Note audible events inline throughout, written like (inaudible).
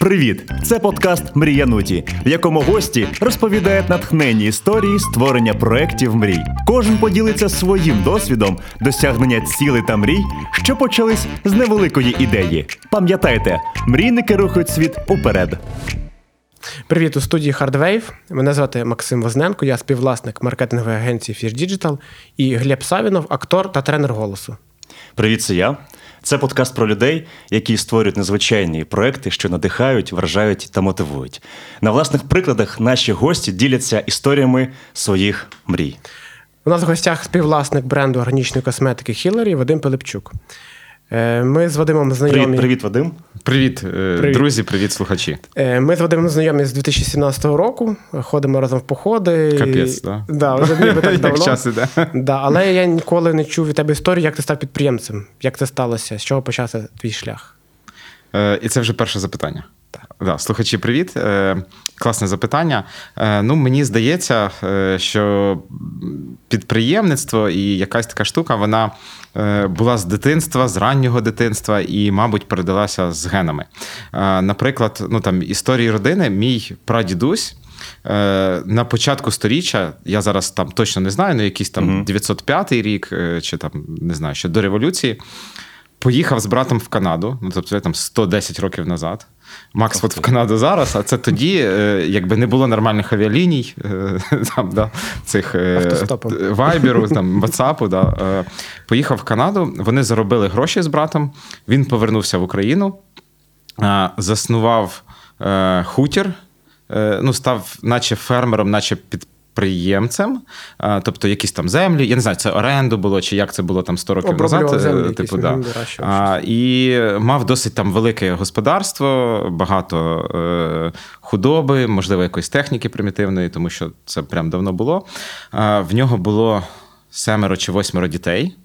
Привіт! Це подкаст Мріянуті, в якому гості розповідають натхненні історії створення проєктів мрій. Кожен поділиться своїм досвідом досягнення цілей та мрій, що почались з невеликої ідеї. Пам'ятайте, мрійники рухають світ уперед. Привіт у студії Hardwave. Мене звати Максим Возненко, я співвласник маркетингової агенції Fish Digital і Глеб Савінов, актор та тренер голосу. Привіт, це я. Це подкаст про людей, які створюють незвичайні проекти, що надихають, вражають та мотивують. На власних прикладах наші гості діляться історіями своїх мрій. У нас в гостях співвласник бренду органічної косметики Хіларі Вадим Пилипчук. Е, ми з Вадимом знайомі. Привіт, привіт, Вадим. Привіт, е, Привіт. друзі, привіт, слухачі. Е, Ми з Вадимом знайомі з 2017 року. Ходимо разом в походи. Капець, да? Да, вже ніби так (laughs) давно. Да, але я ніколи не чув від тебе історію, як ти став підприємцем. Як це сталося? З чого почався твій шлях? Е, І це вже перше запитання. Да, слухачі, привіт. Е, Класне запитання. Е, Ну, мені здається, е, що підприємництво і якась така штука, вона була з дитинства, з раннього дитинства і, мабуть, передалася з генами. Е, Наприклад, ну там історії родини, мій прадідусь. е, На початку сторіччя, я зараз там точно не знаю, ну якийсь там 905 рік, е, чи там не знаю, ще до революції. Поїхав з братом в Канаду, ну тобто там 110 років назад. Макс от в Канаду зараз, а це тоді, е, якби не було нормальних авіаліній, е, (laughs) там, да, цих е, вайберу, (laughs) там, ватсапу. Да, поїхав в Канаду, вони заробили гроші з братом. Він повернувся в Україну, заснував хутір, ну, став наче фермером, наче підприємцем, е, тобто якісь там землі. Я не знаю, це оренду було, чи як це було там 100 років Оброблював назад. е, землі типу, да. А, і мав досить там велике господарство, багато е, худоби, можливо, якоїсь техніки примітивної, тому що це прям давно було. А, в нього було семеро чи восьмеро дітей.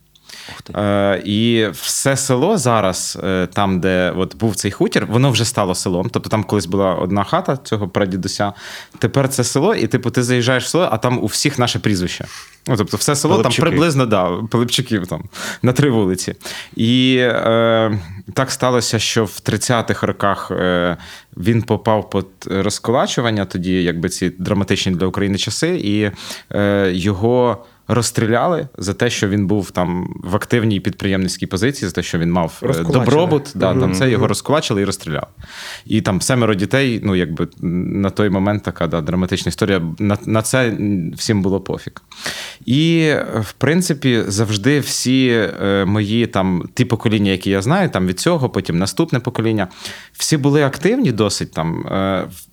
Е, і все село зараз, е, там, де от був цей хутір, воно вже стало селом. Тобто там колись була одна хата цього прадідуся. Тепер це село, і типу ти заїжджаєш в село, а там у всіх наше прізвище. Ну, тобто, все село Пилипчуки. там приблизно да, Пилипчуків там на три вулиці. І е, так сталося, що в 30-х роках е, він попав під розколачування, тоді якби ці драматичні для України часи, і е, його. Розстріляли за те, що він був там в активній підприємницькій позиції, за те, що він мав е, добробут. Да, там це його розкулачили і розстріляли. І там семеро дітей, ну якби на той момент така да, драматична історія. На, на це всім було пофіг. І е, в принципі, завжди всі е, мої там ті покоління, які я знаю, там від цього, потім наступне покоління, всі були активні досить там.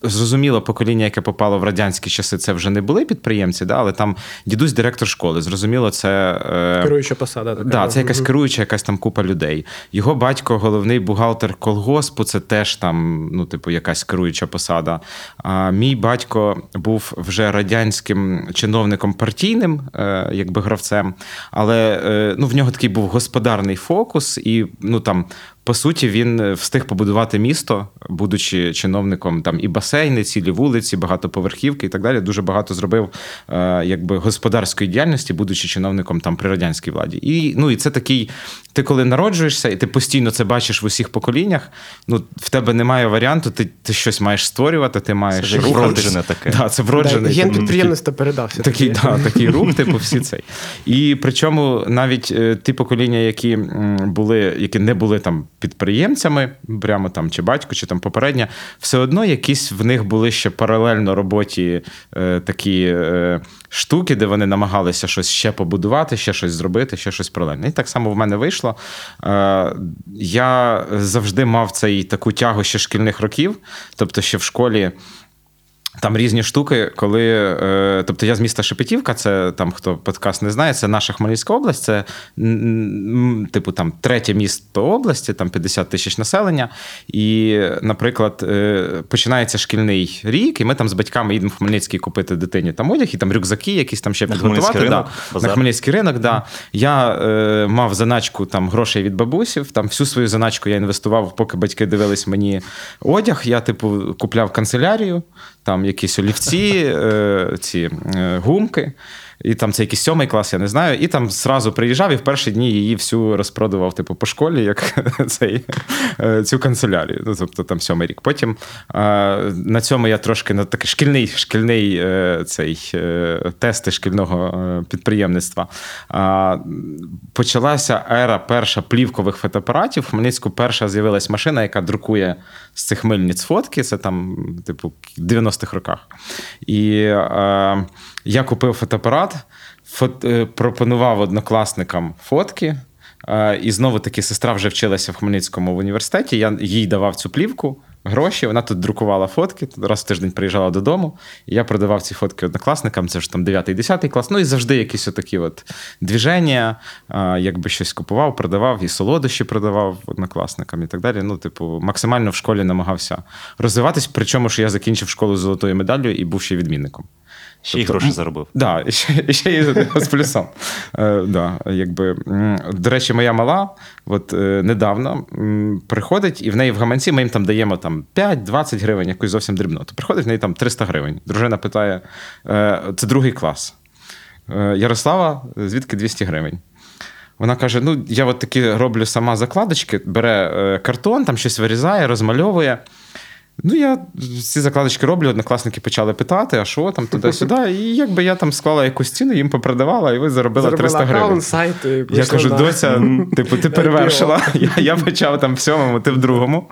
Зрозуміло, покоління, яке попало в радянські часи, це вже не були підприємці, да, але там дідусь директор школи. Зрозуміло, це. е, Керуюча посада. Така. Да, це якась керуюча, якась там купа людей. Його батько, головний бухгалтер колгоспу, це теж там, ну, типу, якась керуюча посада. А мій батько був вже радянським чиновником партійним, е, якби гравцем, але е, ну, в нього такий був господарний фокус, і ну там. По суті, він встиг побудувати місто, будучи чиновником там і басейни, цілі вулиці, багатоповерхівки і так далі. Дуже багато зробив е, якби господарської діяльності, будучи чиновником там при радянській владі. І ну і це такий. Ти коли народжуєшся, і ти постійно це бачиш в усіх поколіннях. Ну в тебе немає варіанту, ти, ти щось маєш створювати, ти маєш Це вроджене таке. Да, це Да, вроджений ген типу, підприємництва передався. Такий, да, такий рух, типу, всі цей. І причому навіть е, ті покоління, які м, були, які не були там підприємцями, прямо там чи батько, чи там попередня, все одно якісь в них були ще паралельно роботі е, такі е, штуки, де вони намагалися щось ще побудувати, ще щось зробити, ще щось паралельно. І так само в мене вийшло. Е, я завжди мав цей таку тягу ще шкільних років, тобто ще в школі. Там різні штуки, коли. Е, тобто я з міста Шепетівка, це там хто подкаст не знає, це наша Хмельницька область, це типу там третє місто області, там 50 тисяч населення. І, наприклад, е, починається шкільний рік, і ми там з батьками їдемо в Хмельницький купити дитині там одяг, і там рюкзаки, якісь там ще На підготувати. Хмельницький да. ринок. На Хмельницький ринок, да. Я е, мав заначку там грошей від бабусів. Там всю свою заначку я інвестував, поки батьки дивились мені одяг. Я, типу, купляв канцелярію, там якісь олівці, е, ці е, гумки. І там це якийсь сьомий клас, я не знаю. І там зразу приїжджав і в перші дні її всю розпродував, типу, по школі, як (laughs) цей, е, цю канцелярію. Ну, тобто там сьомий рік. Потім е, на цьому я трошки на такий шкільний шкільний е, цей тести шкільного підприємництва. Почалася ера перша плівкових фотоапаратів. В Хмельницьку перша з'явилась машина, яка друкує з цих мильниць фотки. Це там, типу, в 90-х роках. І е, я купив фотоапарат, фот, е, пропонував однокласникам фотки. Е, І знову таки сестра вже вчилася в Хмельницькому в університеті. Я їй давав цю плівку, гроші. Вона тут друкувала фотки. Раз в тиждень приїжджала додому. І я продавав ці фотки однокласникам. Це ж там 9-10 клас. Ну і завжди якісь отакі от двіження, е, якби щось купував, продавав, і солодощі продавав однокласникам і так далі. Ну, типу, максимально в школі намагався розвиватись. Причому що я закінчив школу золотою медаллю і був ще відмінником. Ще й гроші заробив. Да, і ще, і ще і з плюсом. Е, да, якби, до речі, моя мала от, е, недавно приходить, і в неї в гаманці ми їм там даємо там, 5-20 гривень, якусь зовсім дрібно. То приходить в неї там 300 гривень. Дружина питає: е, це другий клас. Ярослава, звідки 200 гривень? Вона каже: ну, я от такі роблю сама закладочки, бере картон, там щось вирізає, розмальовує. Ну, я ці закладочки роблю, однокласники почали питати, а що там туди-сюди. І якби я там склала якусь ціну, їм попродавала, і ви Заробила 300 гривень. аккаунт, сайт. і Я пішло, кажу, да. доця, типу, ти перевершила. (laughs) Я, я почав там в сьомому, ти в другому.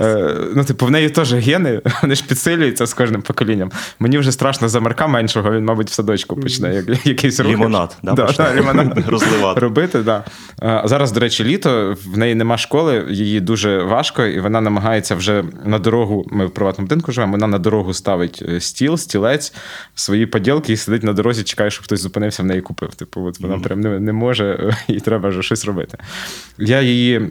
Е, ну, типу, в неї теж гени, (laughs) вони ж підсилюються з кожним поколінням. Мені вже страшно за Марка меншого, він, мабуть, в садочку почне як, якийсь рух. Лімонад, да, да, да, лімонад (laughs) розливати. робити. Да. А зараз, до речі, літо, в неї нема школи, їй дуже важко, і вона намагається вже на дорогу. Ми в приватному будинку живемо, вона на дорогу ставить е, стіл, стілець, свої поділки і сидить на дорозі, чекає, щоб хтось зупинився, в неї купив. Типу, от вона прям не, не може, (laughs) і треба вже щось робити. Я її.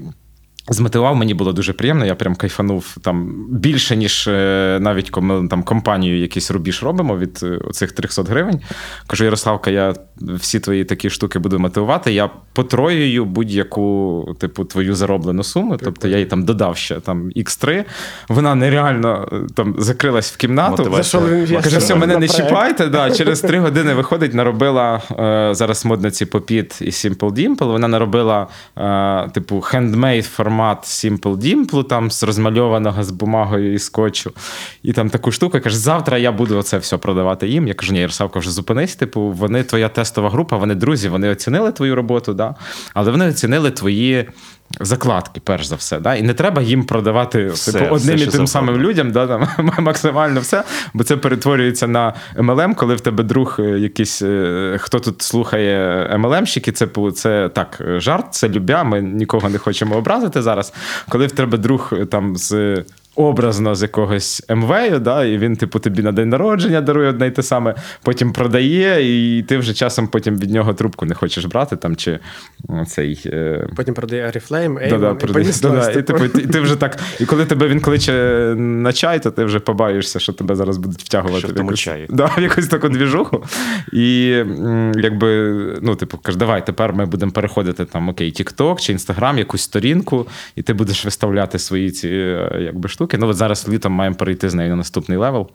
Змотивував, мені було дуже приємно. Я прям кайфанув там більше, ніж е, навіть коли ми там компанію якийсь рубіж робимо від е, оцих 300 гривень. Кажу, Ярославка, я всі твої такі штуки буду мотивувати. Я потроюю будь-яку, типу, твою зароблену суму. Тобто я їй там додав ще там X3. Вона нереально е, там закрилась в кімнату. Мотивація. Каже, все, мене не чіпайте. Да, через три години виходить, наробила е, зараз модниці Попіт і Simple Dimple. Вона наробила, е, типу, хендмейд формат Simple Dimple, там з розмальованого з бумагою і скотчу. І там таку штуку. Каже, завтра я буду оце все продавати їм. Я кажу, ні, Ярославка, вже зупинись. Типу, вони твоя тестова група, вони друзі, вони оцінили твою роботу, да? але вони оцінили твої. Закладки, перш за все, да? і не треба їм продавати Все, типу, одним все, і тим самим людям, да, там, (laughs) максимально все, бо це перетворюється на MLM, коли в тебе друг е, якийсь, е, хто тут слухає MLM-щики, це, пу- це так, жарт, це любя, ми нікого не хочемо образити зараз. Коли в тебе друг е, там з. Образно з якогось МВ, да, і він, типу, тобі на день народження дарує одне й те саме, потім продає, і ти вже часом потім від нього трубку не хочеш брати, там, чи цей. е, Потім продає Oriflame, Да, да, Avon, і да, да. І, типу. ти, ти вже так. І коли тебе він кличе на чай, то ти вже побаєшся, що тебе зараз будуть втягувати Що в в якусь, чаї. Да, в якусь таку двіжуху. І якби, ну, типу, каже, давай, тепер ми будемо переходити там, окей, TikTok чи Instagram, якусь сторінку, і ти будеш виставляти свої ці е, якби, штуки. Ну, от зараз літом маємо перейти з нею на наступний level.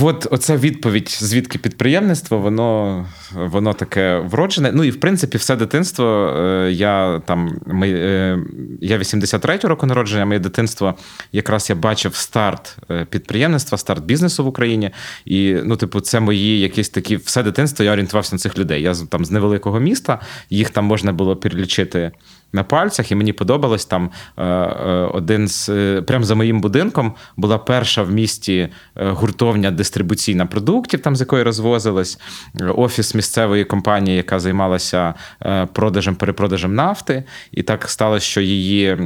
От оця відповідь, звідки підприємництво, воно, воно таке вроджене. Ну і в принципі, все дитинство. е, Я там ми, е, я 83-го року народження, моє дитинство якраз я бачив старт е, підприємництва, старт бізнесу в Україні. І ну, типу, це мої якісь такі все дитинство. Я орієнтувався на цих людей. Я там з невеликого міста, їх там можна було перелічити. На пальцях, і мені подобалось там е, е, один з е, прямо за моїм будинком була перша в місті гуртовня дистрибуційна продуктів, там з якої розвозилась офіс місцевої компанії, яка займалася продажем, перепродажем нафти. І так сталося, що її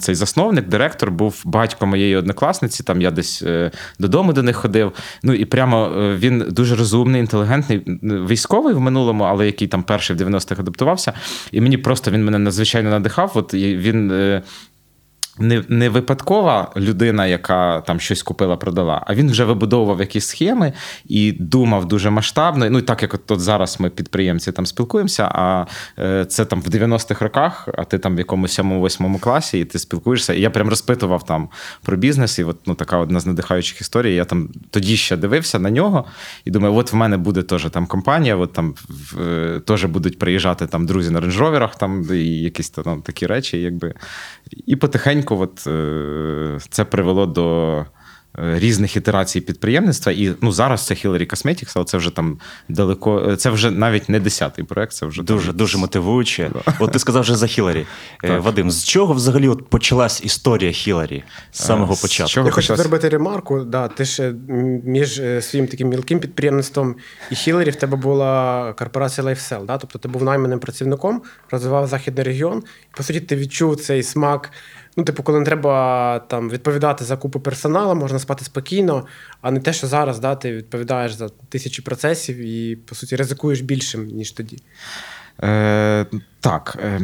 цей засновник, директор, був батько моєї однокласниці. Там я десь додому до них ходив. Ну і прямо він дуже розумний, інтелігентний, військовий в минулому, але який там перший в 90-х адаптувався. І мені просто він мене надзвичайно надихав. От він. Не, не випадкова людина, яка там щось купила, продала, а він вже вибудовував якісь схеми і думав дуже масштабно. Ну і так як от, от зараз ми підприємці там спілкуємося, а е, це там в 90-х роках, а ти там в якомусь 7-8 класі, і ти спілкуєшся. І я прям розпитував там про бізнес, і от ну така одна з надихаючих історій. Я там тоді ще дивився на нього і думаю, от в мене буде теж там компанія, от там е, теж будуть приїжджати там друзі на рейндж-роверах, там і якісь там такі речі, якби. І потихеньку от, е, це привело до е, різних ітерацій підприємництва. І ну, зараз це Hillary Cosmetics, але це вже там далеко. е, Це вже навіть не десятий проект, це вже Дуже там- дуже мотивуюче. От ти сказав вже за Хіларі. Вадим, з чого взагалі от почалась історія Хіларі з самого з початку? чого? Я хочу зробити ремарку. Да, ти ж між своїм таким мілким підприємництвом і Хілері в тебе була корпорація LifeSell. Да? Тобто ти був найманим працівником, розвивав західний регіон. І, по суті, ти відчув цей смак. Ну, типу, коли не треба там відповідати за купу персоналу, можна спати спокійно, а не те, що зараз да, ти відповідаєш за тисячі процесів і, по суті, ризикуєш більшим, ніж тоді. Е, так. Е,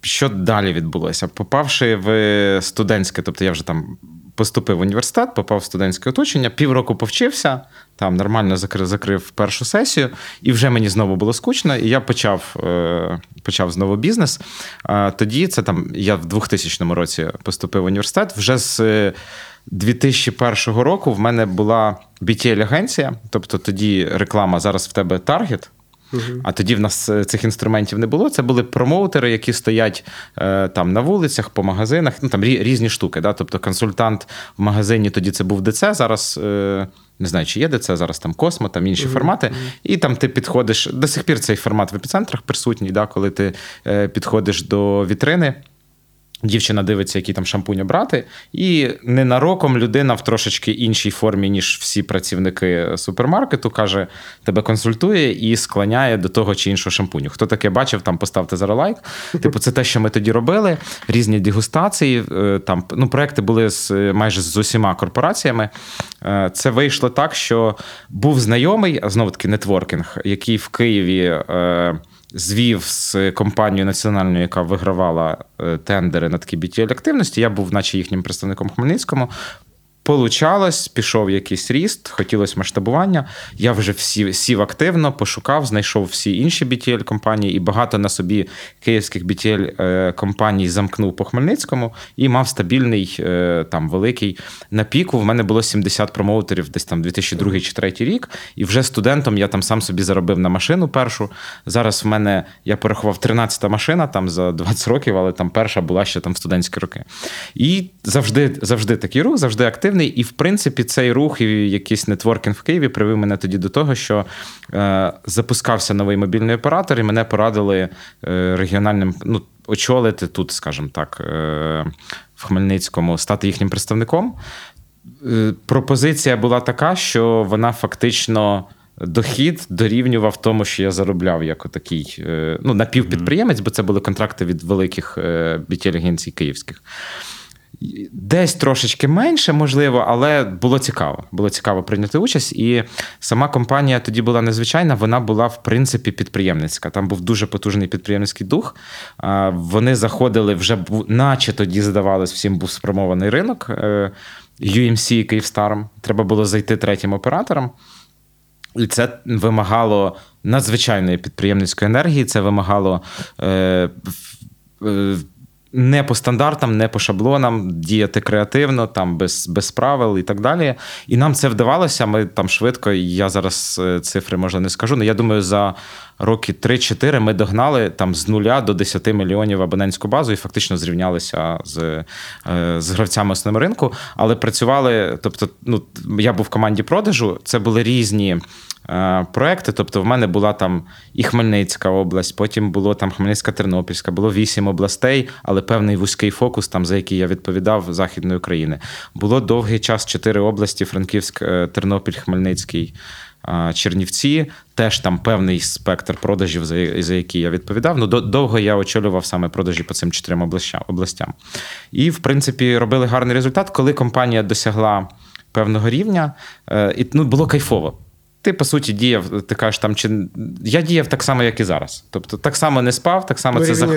що далі відбулося? Попавши в студентське, тобто я вже там поступив в університет, попав в студентське оточення, півроку повчився, там нормально закрив, закрив першу сесію, і вже мені знову було скучно, і я почав, е, почав знову бізнес. А тоді це там я в 2000 році поступив в університет. Вже з е, 2001 року в мене була BTL-агенція, тобто тоді реклама зараз в тебе таргет. А тоді в нас е, цих інструментів не було. Це були промоутери, які стоять е, там на вулицях, по магазинах, ну там рі- різні штуки. Да? Тобто консультант в магазині тоді це був ДЦ, зараз. Е, не знаю, чи є ДЦ, зараз там Космо, там інші формати. І там ти підходиш. До сих пір цей формат в епіцентрах присутній, да, коли ти е, підходиш до вітрини. Дівчина дивиться, які там шампунь обрати, і ненароком людина в трошечки іншій формі, ніж всі працівники супермаркету, каже, тебе консультує і склоняє до того чи іншого шампуню. Хто таке бачив, там поставте зараз лайк. Типу, це те, що ми тоді робили. Різні дегустації. е, Там ну, проекти були з майже з усіма корпораціями. Е, Це вийшло так, що був знайомий, знову таки нетворкінг, який в Києві. Звів з компанією національною, яка вигравала е, тендери на такі BTL активності. Я був, наче їхнім представником в Хмельницькому. Получалось, пішов якийсь ріст, хотілося масштабування. Я вже всі, сів активно, пошукав, знайшов всі інші BTL компанії і багато на собі київських BTL е, компаній замкнув по Хмельницькому і мав стабільний е, там великий на піку. В мене було 70 промоутерів десь там 2002 чи 2003 рік. І вже студентом я там сам собі заробив на машину першу. Зараз в мене я порахував 13-та машина там за 20 років, але там перша була ще там в студентські роки. І завжди, завжди такий рух, завжди активний. І в принципі, цей рух і якийсь нетворкінг в Києві привів мене тоді до того, що е, запускався новий мобільний оператор, і мене порадили е, регіональним ну, очолити тут, скажімо так, е, в Хмельницькому, стати їхнім представником. Е, пропозиція була така, що вона фактично. Дохід дорівнював тому, що я заробляв як такий е, ну, напівпідприємець, бо це були контракти від великих BT-агенцій київських. Десь трошечки менше, можливо, але було цікаво. Було цікаво прийняти участь. І сама компанія тоді була незвичайна, вона була, в принципі, підприємницька. Там був дуже потужний підприємницький дух. Вони заходили вже, наче тоді здавалось, всім був спрямований ринок. Е, UMC і Київстаром. Треба було зайти третім оператором. І це вимагало надзвичайної підприємницької енергії, це вимагало е, е, не по стандартам, не по шаблонам, діяти креативно, там без, без правил і так далі. І нам це вдавалося. Ми там швидко, я зараз е, цифри може не скажу, але я думаю, за роки 3-4 ми догнали там з нуля до 10 мільйонів абонентську базу і фактично зрівнялися з, е, з гравцями основного ринку. Але працювали, тобто, ну, я був в команді продажу, це були різні. Е, Проекти, тобто в мене була там і Хмельницька область, потім було там Хмельницька Тернопільська, було вісім областей, але певний вузький фокус, там за який я відповідав Західної України. Було довгий час чотири області: Франківськ, е, Тернопіль, Хмельницький. е, Чернівці, теж там певний спектр продажів, за, за які я відповідав. Ну, довго я очолював саме продажі по цим чотирьом областям-. І, в принципі, робили гарний результат, коли компанія досягла певного рівня, і ну, було кайфово. Ти, по суті, діяв, ти кажеш, там, чи я діяв так само, як і зараз. Тобто, так само не спав, так само це зах...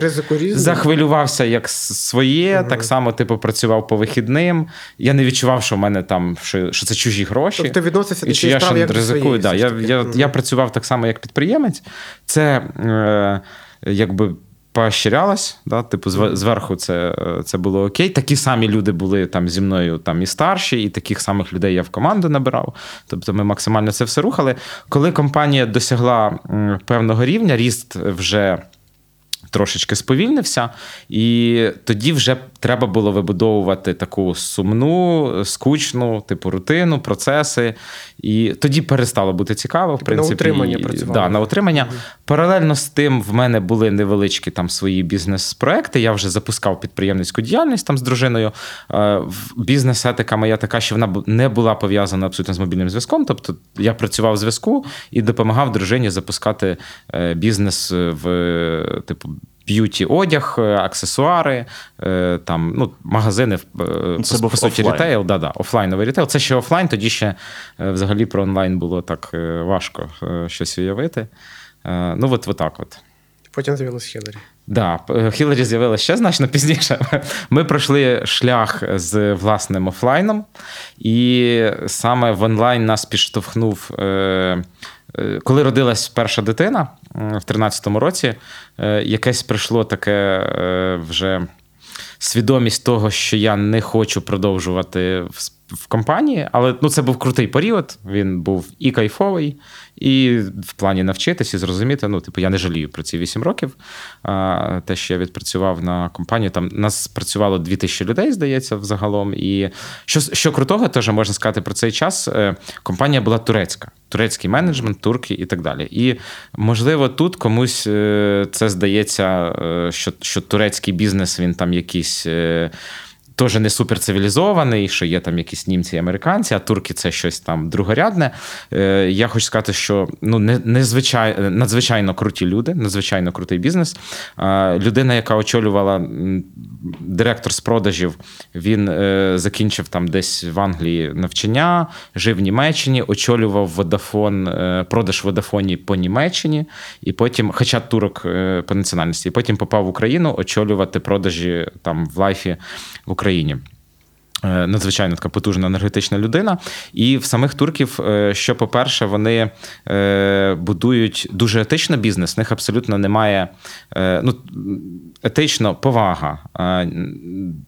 захвилювався як своє, так само, типу, працював по вихідним. Я не відчував, що в мене там що, що це чужі гроші. Тобто ти відносився до цієї я справи як ризикую. своєї, Да, я, я, Мгм. я працював так само, як підприємець. Це е, якби. Поощрялось, да, типу, зверху це, це було окей. Такі самі люди були там зі мною там і старші, і таких самих людей я в команду набирав. Тобто ми максимально це все рухали. Коли компанія досягла певного рівня, ріст вже трошечки сповільнився, і тоді вже треба було вибудовувати таку сумну, скучну, типу рутину, процеси. І тоді перестало бути цікаво, в Типу, на принципі. утримання і- працювали. Да, на утримання. Паралельно з тим, в мене були невеличкі там свої бізнес-проекти. Я вже запускав підприємницьку діяльність там з дружиною. Е, в- Бізнес-етика моя така, що вона не була пов'язана абсолютно з мобільним зв'язком. Тобто я працював в зв'язку і допомагав дружині запускати е, бізнес в е, типу. Beauty одяг, е, аксесуари, е, там, ну, магазини, е, Це по, по суті, офлайн. рітейл, да, да, офлайновий рітейл. Це ще офлайн, тоді ще взагалі про онлайн було так важко щось уявити. Ну, от, от так от. Потім з'явилась Хіларі. Да, Хіларі з'явилася ще значно пізніше. (laughs) Ми пройшли шлях з власним офлайном, і саме в онлайн нас підштовхнув. Е, Коли родилась перша дитина в 13-му році, е, якесь прийшло таке е, вже свідомість того, що я не хочу продовжувати в компанії, але ну, це був крутий період. Він був і кайфовий, і в плані навчитись і зрозуміти. Ну, типу, я не жалію про ці 8 років. А, те, що я відпрацював на компанію, там нас працювало 2000 людей, здається, взагалом. І що, що крутого, теж можна сказати про цей час. е, Компанія була турецька, турецький менеджмент, турки і так далі. І можливо, тут комусь е, це здається, е, що, що турецький бізнес він там якийсь. Теж не суперцивілізований, що є там якісь німці і американці, а турки це щось там другорядне. Е, я хочу сказати, що ну не, незвичай, надзвичайно круті люди, надзвичайно крутий бізнес. Е, людина, яка очолювала директор з продажів, він е, закінчив там десь в Англії навчання, жив в Німеччині, очолював Vodafone, е, продаж Водафоні по Німеччині, і потім, хоча турок е, по національності, і потім попав в Україну очолювати продажі там в лайфі в Україні. Е, Надзвичайно така потужна енергетична людина. І в самих турків, е, що, по-перше, вони е, будують дуже етично бізнес. В них абсолютно немає е, ну, етично повага. Е,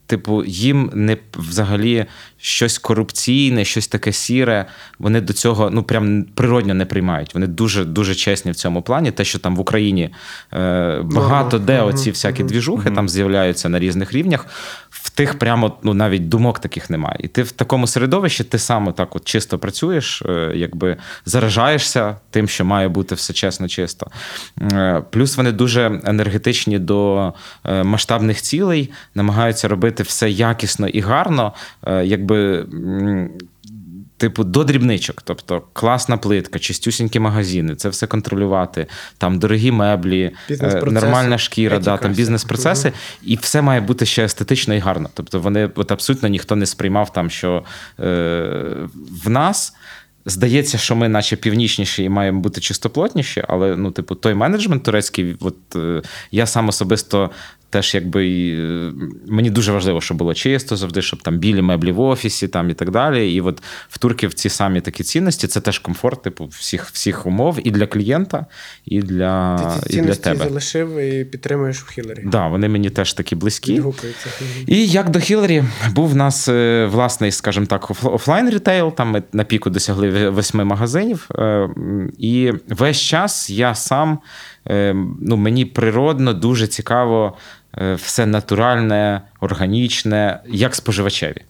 Типу, їм не взагалі щось корупційне, щось таке сіре. Вони до цього ну прям природньо не приймають. Вони дуже дуже чесні в цьому плані. Те, що там в Україні е, багато де оці всякі двіжухи там з'являються на різних рівнях. В тих прямо ну навіть думок таких немає. І ти в такому середовищі ти сам так от чисто працюєш, е, якби заражаєшся тим, що має бути все чесно, чисто. Е, Плюс вони дуже енергетичні до е, масштабних цілей, намагаються робити все якісно і гарно, якби. Типу, до дрібничок, тобто класна плитка, чистюсінькі магазини, це все контролювати, там дорогі меблі, е, нормальна шкіра, да, там бізнес-процеси, і все має бути ще естетично і гарно. Тобто вони от абсолютно ніхто не сприймав там, що е, в нас. Здається, що ми, наче північніші, і маємо бути чистоплотніші, але ну, типу, той менеджмент турецький, от е, я сам особисто теж якби е, мені дуже важливо, щоб було чисто завжди, щоб там білі меблі в офісі, там і так далі. І от в турків ці самі такі цінності, це теж комфорт, типу, всіх, всіх умов і для клієнта, і для, Ти ці і для цінності тебе. залишив і підтримуєш у Хіларі. Да, вони мені теж такі близькі. І як до Хіларі був в нас е, власний, скажімо так, офлайн рітейл. Там ми на піку досягли восьми магазинів. Е, І весь час я сам ну, мені природно дуже цікаво все натуральне, органічне, як споживачеві.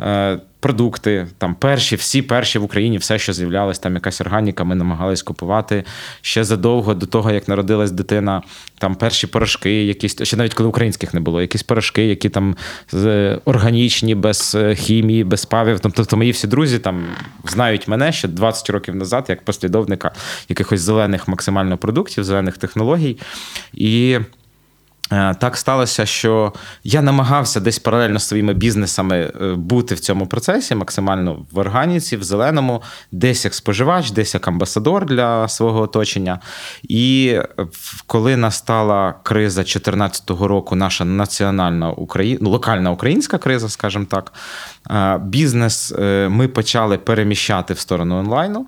Е, Продукти, там перші, всі перші в Україні, все, що з'являлось, там якась органіка, ми намагались купувати ще задовго до того, як народилась дитина. Там перші порошки, якісь ще навіть коли українських не було, якісь порошки, які там органічні, без е, хімії, без павів. Тобто мої всі друзі там знають мене ще 20 років назад, як послідовника якихось зелених максимально продуктів, зелених технологій. І Е, Так сталося, що я намагався десь паралельно з своїми бізнесами е, бути в цьому процесі, максимально в органіці, в зеленому, десь як споживач, десь як амбасадор для свого оточення. І в- коли настала криза 2014 року, наша національна Украї... ну, локальна українська криза, скажімо так, е, бізнес е, ми почали переміщати в сторону онлайну.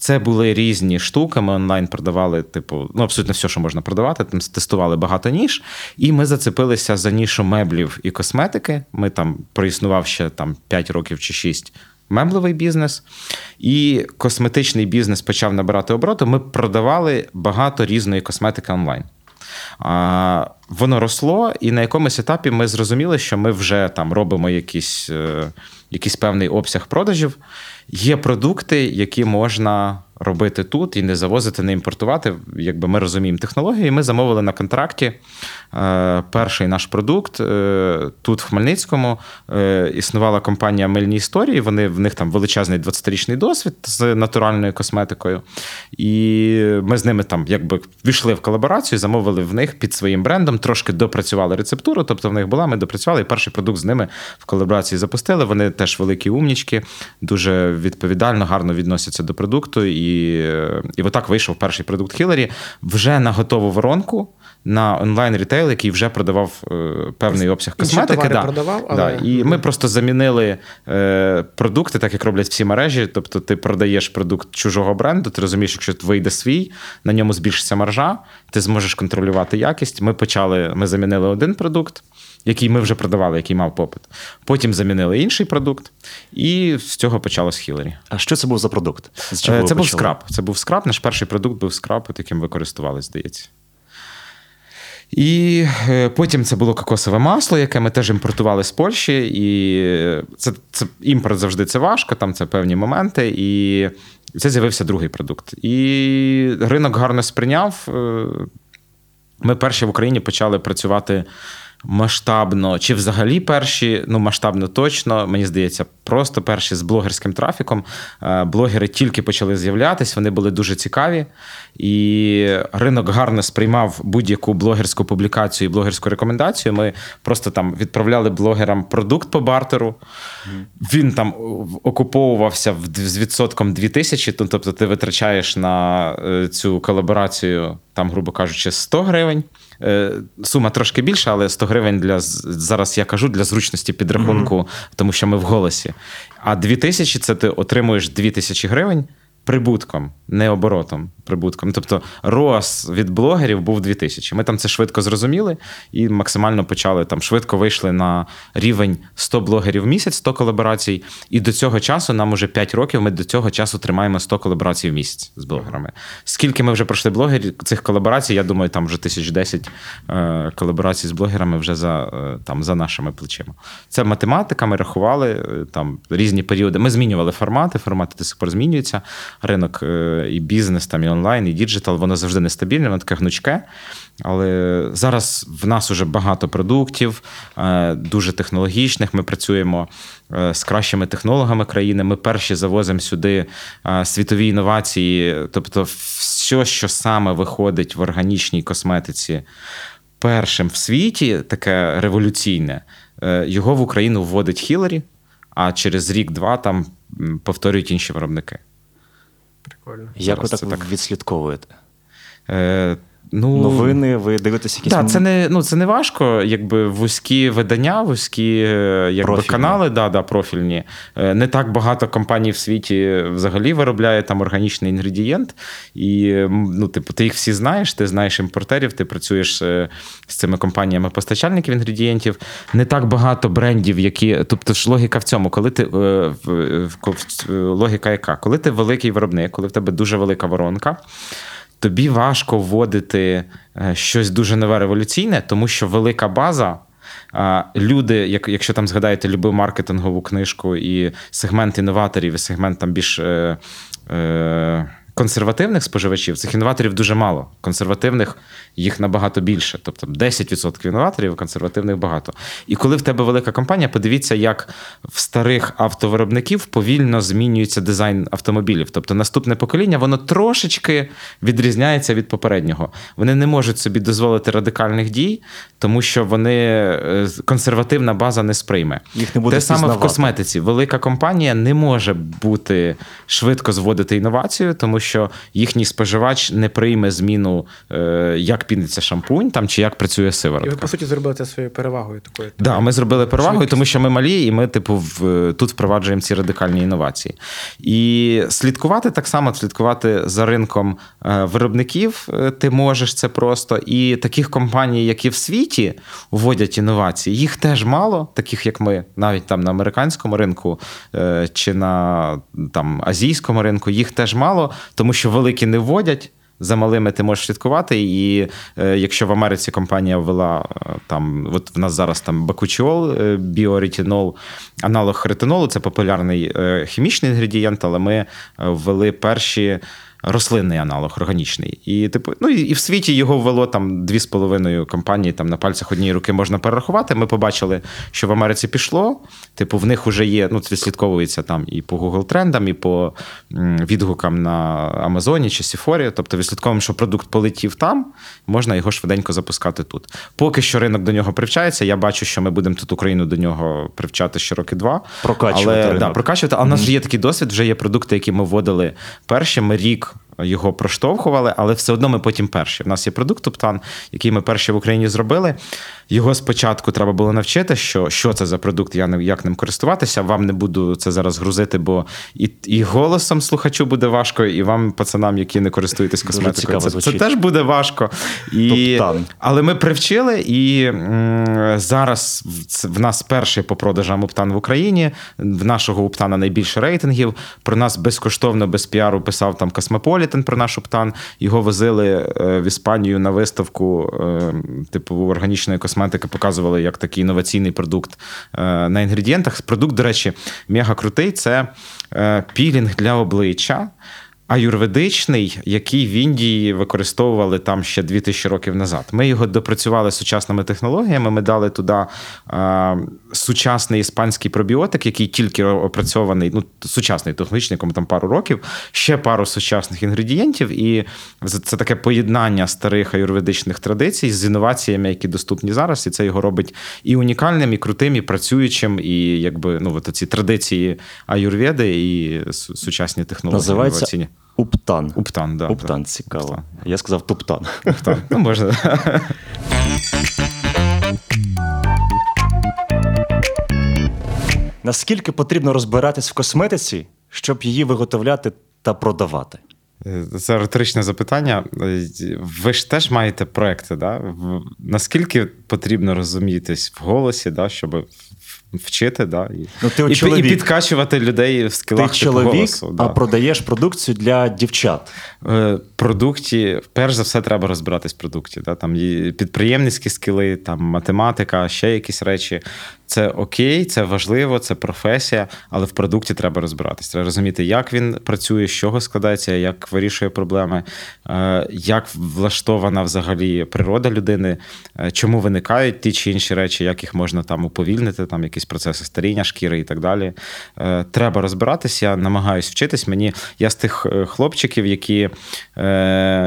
Це були різні штуки. Ми онлайн продавали, типу, ну абсолютно все, що можна продавати. Там тестували багато ніж, і ми зацепилися за нішу меблів і косметики. Ми там проіснував ще там 5 років чи 6 меблевий бізнес, і косметичний бізнес почав набирати обороти. Ми продавали багато різної косметики онлайн. А, воно росло, і на якомусь етапі ми зрозуміли, що ми вже там робимо якийсь, е, якийсь певний обсяг продажів. Є продукти, які можна робити тут і не завозити, не імпортувати. Якби ми розуміємо технологію, ми замовили на контракті е, перший наш продукт е, тут, в Хмельницькому. Е, існувала компанія Мильні історії. Вони в них там величезний 20-річний досвід з натуральною косметикою. І ми з ними там якби війшли в колаборацію, замовили в них під своїм брендом, трошки допрацювали рецептуру. Тобто в них була, ми допрацювали, і перший продукт з ними в колаборації запустили. Вони теж великі умнічки, дуже відповідально, гарно відносяться до продукту. І, і отак вийшов перший продукт Хіларі вже на готову воронку. На онлайн рітейл, який вже продавав е, певний обсяг косметики. да. продавав, да. І ми просто замінили е, продукти, так як роблять всі мережі. Тобто, ти продаєш продукт чужого бренду, ти розумієш, якщо вийде свій, на ньому збільшиться маржа, ти зможеш контролювати якість. Ми почали, ми замінили один продукт, який ми вже продавали, який мав попит. Потім замінили інший продукт, і з цього почалось Хіларі. А що це був за продукт? З чого Е, Це був скраб. Це був скраб. Наш перший продукт був скраб, от яким ви користувались, здається. І е, потім це було кокосове масло, яке ми теж імпортували з Польщі. І це, це імпорт завжди це важко, там це певні моменти. І це з'явився другий продукт. І ринок гарно сприйняв. Е, Ми перші в Україні почали працювати масштабно, чи взагалі перші, ну масштабно точно, мені здається, просто перші з блогерським трафіком. Е, Блогери тільки почали з'являтися, вони були дуже цікаві. І ринок гарно сприймав будь-яку блогерську публікацію і блогерську рекомендацію. Ми просто там відправляли блогерам продукт по бартеру. Він там окуповувався з відсотком 2000, ну, тобто ти витрачаєш на е, цю колаборацію, там, грубо кажучи, 100 гривень. Е, Сума трошки більша, але 100 гривень для зараз я кажу для зручності підрахунку, тому що ми в голосі. А 2000 це ти отримуєш 2000 гривень прибутком, не оборотом. Прибутком. Тобто роз від блогерів був 2000. Ми там це швидко зрозуміли і максимально почали там швидко вийшли на рівень 100 блогерів в місяць, 100 колаборацій. І до цього часу нам уже 5 років. Ми до цього часу тримаємо 100 колаборацій в місяць з блогерами. Скільки ми вже пройшли блогерів цих колаборацій? Я думаю, там вже 1010 е, колаборацій з блогерами вже за, е, там, за нашими плечима. Це математика, ми рахували е, там різні періоди. Ми змінювали формати, формати до сих пор змінюються. Ринок е, і бізнес, там, і онлайн, і digital, воно завжди нестабільне, воно таке гнучке. Але зараз в нас уже багато продуктів, е, дуже технологічних. Ми працюємо е, з кращими технологами країни. Ми перші завозимо сюди світові інновації. Тобто, все, що саме виходить в органічній косметиці, першим в світі, таке революційне, його в Україну вводить Хіларі, а через рік-два там повторюють інші виробники. Прикольно. Як ви так, так. відслідковуєте? Е, ну, Новини, ви дивитесь якісь Так, це не, ну, це не важко, якби вузькі видання, вузькі е, якби, Профільні. канали, да, да, профільні. Е, Не так багато компаній в світі взагалі виробляє там органічний інгредієнт. І ну, типу, ти їх всі знаєш, ти знаєш імпортерів, ти працюєш е, з цими компаніями постачальників інгредієнтів. Не так багато брендів, які. Тобто ж логіка в цьому, коли ти логіка яка? Коли ти великий виробник, коли в тебе дуже велика воронка. Тобі важко вводити е, щось дуже нове революційне, тому що велика база. Люди, як, якщо там згадаєте любу маркетингову книжку і сегмент інноваторів, і сегмент там більш е, е, консервативних споживачів цих інноваторів дуже мало. Консервативних їх набагато більше. Тобто 10% інноваторів, консервативних багато. І коли в тебе велика компанія, подивіться, як в старих автовиробників повільно змінюється дизайн автомобілів. Тобто наступне покоління, воно трошечки відрізняється від попереднього. Вони не можуть собі дозволити радикальних дій, тому що вони е, консервативна база не сприйме. Їх не буде Те саме в косметиці. Велика компанія не може бути швидко зводити інновацію, тому що їхній споживач не прийме зміну, е, як піниться шампунь там чи як працює І ви, по суті, зробили це своєю перевагою такою. Да, ми зробили Швидкість. тому що ми малі, і ми, типу, в, тут впроваджуємо ці радикальні інновації. І слідкувати так само, слідкувати за ринком е, виробників, е, ти можеш це просто. І таких компаній, які в світі вводять інновації, їх теж мало, таких як ми, навіть там на американському ринку е, чи на там, азійському ринку, їх теж мало, тому що великі не вводять. За малими ти можеш слідкувати, і е, якщо в Америці компанія ввела е, там, от в нас зараз там бакучіол, е, біоретінол, аналог ретинолу, це популярний е, хімічний інгредієнт, але ми е, ввели перші. Рослинний аналог, органічний. І, типу, ну, і в світі його ввело там дві з половиною компанії, там на пальцях однієї руки можна перерахувати. Ми побачили, що в Америці пішло. Типу, в них вже є, ну, це відслідковується там і по Google трендам, і по відгукам на Амазоні чи Сіфорі. Тобто, відслідковуємо, що продукт полетів там, можна його швиденько запускати тут. Поки що ринок до нього привчається. Я бачу, що ми будемо тут Україну до нього привчати ще роки два. Прокачувати Але, ринок. Да, прокачувати. Але в нас вже є такий досвід, вже є продукти, які ми вводили перші. Ми рік його проштовхували, але все одно ми потім перші. У нас є продукт Топтан, який ми перші в Україні зробили. Його спочатку треба було навчити, що, що це за продукт, я не- як ним користуватися. Вам не буду це зараз грузити, бо і, і голосом слухачу буде важко, і вам, пацанам, які не користуєтесь косметикою, це, це теж буде важко. І, Топтан. але ми привчили, і м, зараз в- в нас перший по продажам Уптан в Україні. В нашого Уптана найбільше рейтингів. Про нас безкоштовно, без піару писав там Космополітен про наш Уптан. Його возили е, в Іспанію на виставку е, типу органічної косметики, показували як такий інноваційний продукт е, на інгредієнтах. Продукт, до речі, мега крутий. Це е, пілінг для обличчя аюрведичний, який в Індії використовували там ще 2000 років назад. Ми його допрацювали сучасними технологіями. Ми дали туди е, сучасний іспанський пробіотик, який тільки опрацьований, ну сучасний технологічний, якому там пару років, ще пару сучасних інгредієнтів. І це таке поєднання старих аюрведичних традицій з інноваціями, які доступні зараз. І це його робить і унікальним, і крутим, і працюючим, і якби ну от ці традиції аюрведи і сучасні технології. Називається. Уптан. Уптан, да. Уптан, да. цікаво. Уптан. Я сказав туптан. Уптан. Ну, можна. Наскільки потрібно розбиратись в косметиці, щоб її виготовляти та продавати? Це риторичне запитання. Ви ж теж маєте проекти, да? Наскільки потрібно розумітись в голосі, да? щоб вчити, да? і, Ну, ти і, чоловік. і підкачувати людей в Ти скілах типу чоловік, голосу. а Да. продаєш продукцію для дівчат. Е, продукті, перш за все, треба розбиратись в продукті. Да? Там є підприємницькі скіли, там математика, ще якісь речі. Це окей, це важливо, це професія, але в продукті треба розбиратись. Треба розуміти, як він працює, з чого складається, як вирішує проблеми, е, як влаштована взагалі природа людини, е, чому виникають ті чи інші речі, як їх можна там уповільнити, там якісь процеси старіння шкіри і так далі. Е, Треба розбиратись. Я намагаюсь вчитись. Мені я з тих хлопчиків, які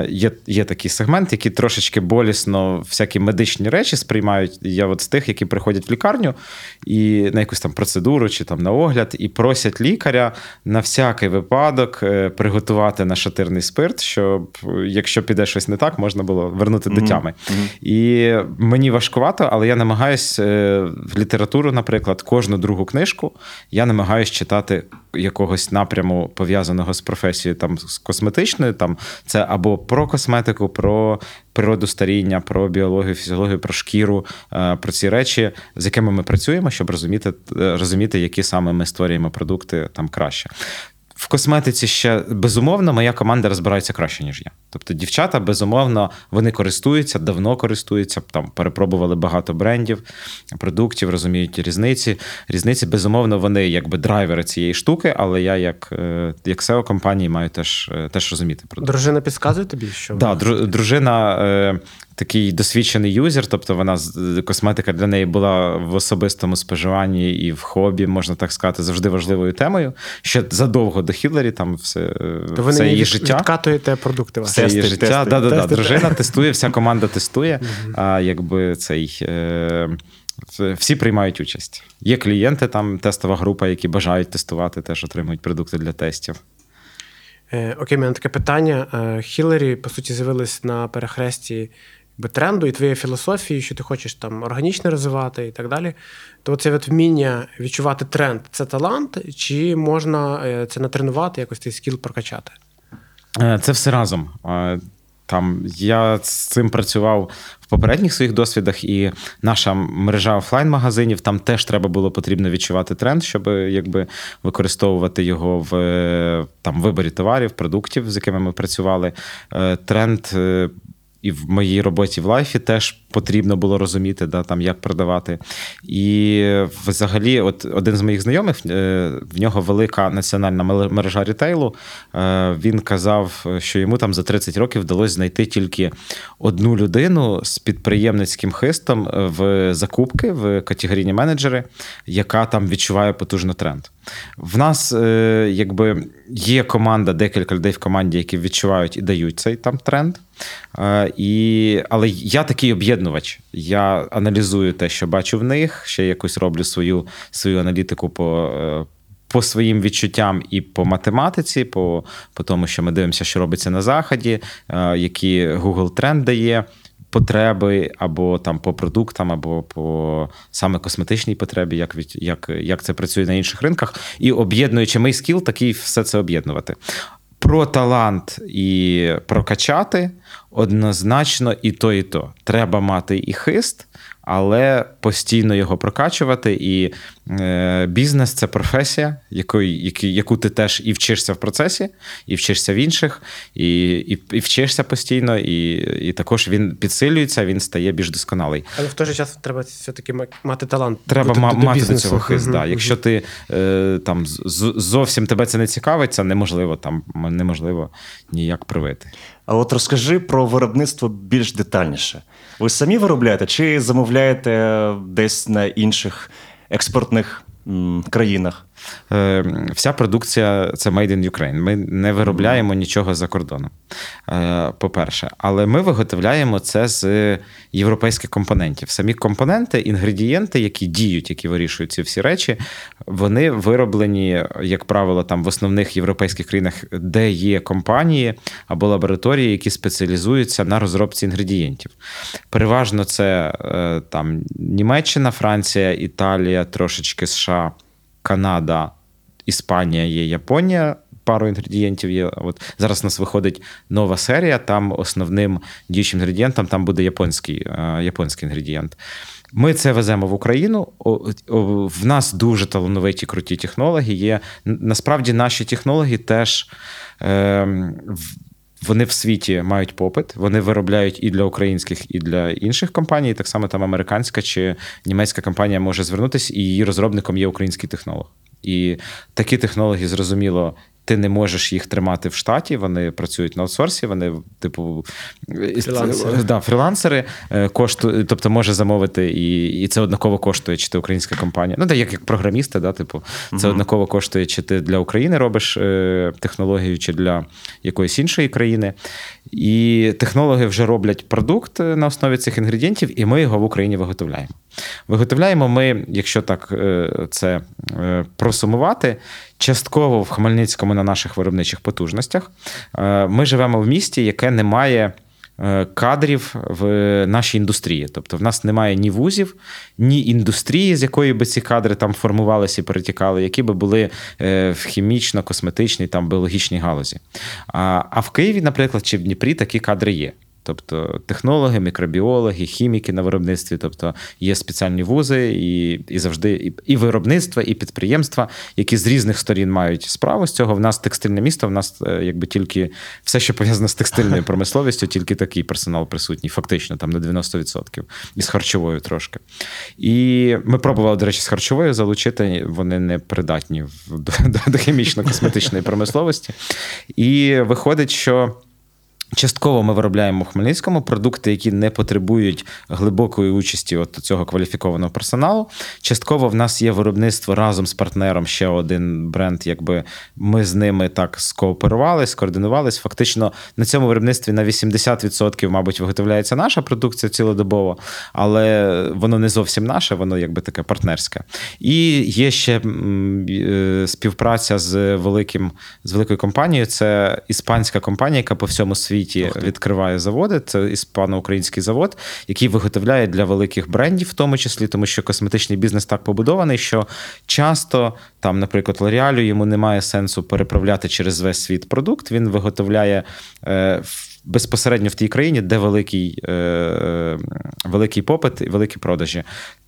є, є такий сегмент, які трошечки болісно всякі медичні речі сприймають. Я от з тих, які приходять в лікарню і на якусь там процедуру чи там на огляд, і просять лікаря на всякий випадок приготувати приготувати нашатирний спирт, щоб е, якщо піде щось не так, можна було вернути до тями. І мені важкувато, але я намагаюсь е, в літературу, наприклад, кожну другу книжку я намагаюсь читати якогось напряму пов'язаного з професією там з косметичною. Там це або про косметику, про природу старіння, про біологію, фізіологію, про шкіру, е, про ці речі, з якими ми працюємо, щоб розуміти, е, розуміти, які саме ми створюємо продукти там краще. В косметиці ще безумовно моя команда розбирається краще, ніж я. Тобто дівчата, безумовно, вони користуються, давно користуються, там перепробували багато брендів, продуктів, розуміють різниці. Різниці, безумовно, вони якби драйвери цієї штуки, але я, як, е, як SEO компанії, маю теж, е, теж розуміти продукт. Дружина підказує тобі, що Да, дружина е, такий досвідчений юзер, тобто вона косметика для неї була в особистому споживанні і в хобі, можна так сказати, завжди важливою темою. Ще задовго до Хіларі, там все, то ви все нині її від- життя. відкатуєте продукти ваші. Тести. Да, да, да. Дружина тестує, вся команда тестує. А якби цей. Е, всі приймають участь. Є клієнти, там тестова група, які бажають тестувати, теж отримують продукти для тестів. Е, окей, мене таке питання. Е, Хіларі, по суті, з'явились на перехресті якби, тренду і твоєї філософії, що ти хочеш там органічно розвивати і так далі. То це вміння відчувати тренд це талант, чи можна е, це натренувати, якось цей скіл прокачати? Е, Це все разом. Е, Там я з цим працював в попередніх своїх досвідах, і наша мережа офлайн-магазинів там теж треба було потрібно відчувати тренд, щоб якби використовувати його в е, там виборі товарів, продуктів, з якими ми працювали. Тренд. Е, І в моїй роботі в лайфі теж потрібно було розуміти, да, там, як продавати. І взагалі, от один з моїх знайомих, е, в нього велика національна мережа рітейлу. Е, Він казав, що йому там за 30 років вдалося знайти тільки одну людину з підприємницьким хистом в закупки в категорійні менеджери, яка там відчуває потужно тренд. В нас е, якби є команда, декілька людей в команді, які відчувають і дають цей там тренд. Е, і, але я такий об'єднувач. Я аналізую те, що бачу в них, ще якось роблю свою, свою аналітику по. е, По своїм відчуттям і по математиці, по, по тому, що ми дивимося, що робиться на заході, е, які Google тренд дає, потреби або там по продуктам, або по саме косметичній потребі, як, від, як, як це працює на інших ринках. І об'єднуючи мій скіл, такий все це об'єднувати. Про талант і прокачати однозначно і то, і то. Треба мати і хист, але постійно його прокачувати. І е, бізнес це професія, якої, які, яку ти теж і вчишся в процесі, і вчишся в інших, і, і, і вчишся постійно, і, і також він підсилюється, він стає більш досконалий. Але в той же час треба все-таки ма- мати талант. Треба до- ма- до- до до цього хист. Мгм, Да. мгм. Якщо ти е, там з- зовсім тебе це не цікавить, це неможливо там неможливо ніяк привити. А от розкажи про виробництво більш детальніше. Ви самі виробляєте чи замовляєте десь на інших експортних м, країнах? Е, Вся продукція це Made in Ukraine. Ми не виробляємо нічого за кордоном. Е, По-перше, але ми виготовляємо це з європейських компонентів. Самі компоненти, інгредієнти, які діють, які вирішують ці всі речі, вони вироблені, як правило, там в основних європейських країнах, де є компанії або лабораторії, які спеціалізуються на розробці інгредієнтів. Переважно це е, там Німеччина, Франція, Італія, трошечки США. Канада, Іспанія є Японія. Пару інгредієнтів є. От зараз у нас виходить нова серія. Там основним діючим інгредієнтом там буде японський, е, японський інгредієнт. Ми це веземо в Україну. В нас дуже талановиті круті технології. Є насправді наші технології теж. Е, вони в світі мають попит, вони виробляють і для українських, і для інших компаній. Так само там американська чи німецька компанія може звернутися, і її розробником є український технолог. І такі технології, зрозуміло, ти не можеш їх тримати в штаті. Вони працюють на аутсорсі, вони, типу, Фрілансери. Да, фрілансери е, кошту, тобто може замовити, і, і це однаково коштує, чи ти українська компанія. Ну, так як, як програмісти, да, типу, це однаково коштує, чи ти для України робиш е, технологію, чи для якоїсь іншої країни. І технологи вже роблять продукт е, на основі цих інгредієнтів, і ми його в Україні виготовляємо. Виготовляємо ми, якщо так е, це е, просумувати, частково в Хмельницькому на наших виробничих потужностях. Е, Ми живемо в місті, яке не має кадрів в нашій індустрії. Тобто, в нас немає ні вузів, ні індустрії, з якої би ці кадри там формувалися і перетікали, які би були в хімічно-косметичній там біологічній галузі. А в Києві, наприклад, чи в Дніпрі такі кадри є. Тобто технологи, мікробіологи, хіміки на виробництві, тобто є спеціальні вузи, і і завжди і, і виробництва, і підприємства, які з різних сторін мають справу з цього. В нас текстильне місто, в нас е, якби тільки все, що пов'язано з текстильною (laughs) промисловістю, тільки такий персонал присутній, фактично, там на 90%, і з харчовою трошки. І ми пробували, до речі, з харчовою залучити, вони не придатні в- до, до, до хімічно-косметичної промисловості. І виходить, що. Частково ми виробляємо в Хмельницькому продукти, які не потребують глибокої участі от цього кваліфікованого персоналу. Частково в нас є виробництво разом з партнером ще один бренд. Якби ми з ними так скооперувались, скоординувались. Фактично на цьому виробництві на 80%, мабуть, виготовляється наша продукція цілодобово, але воно не зовсім наше, воно якби таке партнерське. І є ще е, співпраця з великим з великою компанією. Це іспанська компанія, яка по всьому світі відкриває заводи. Це іспано-український завод, який виготовляє для великих брендів, в тому числі, тому що косметичний бізнес так побудований, що часто там, наприклад, L'Oreal, йому немає сенсу переправляти через весь світ продукт. Він виготовляє е, безпосередньо в тій країні, де великий, е, е, великий попит і великі продажі.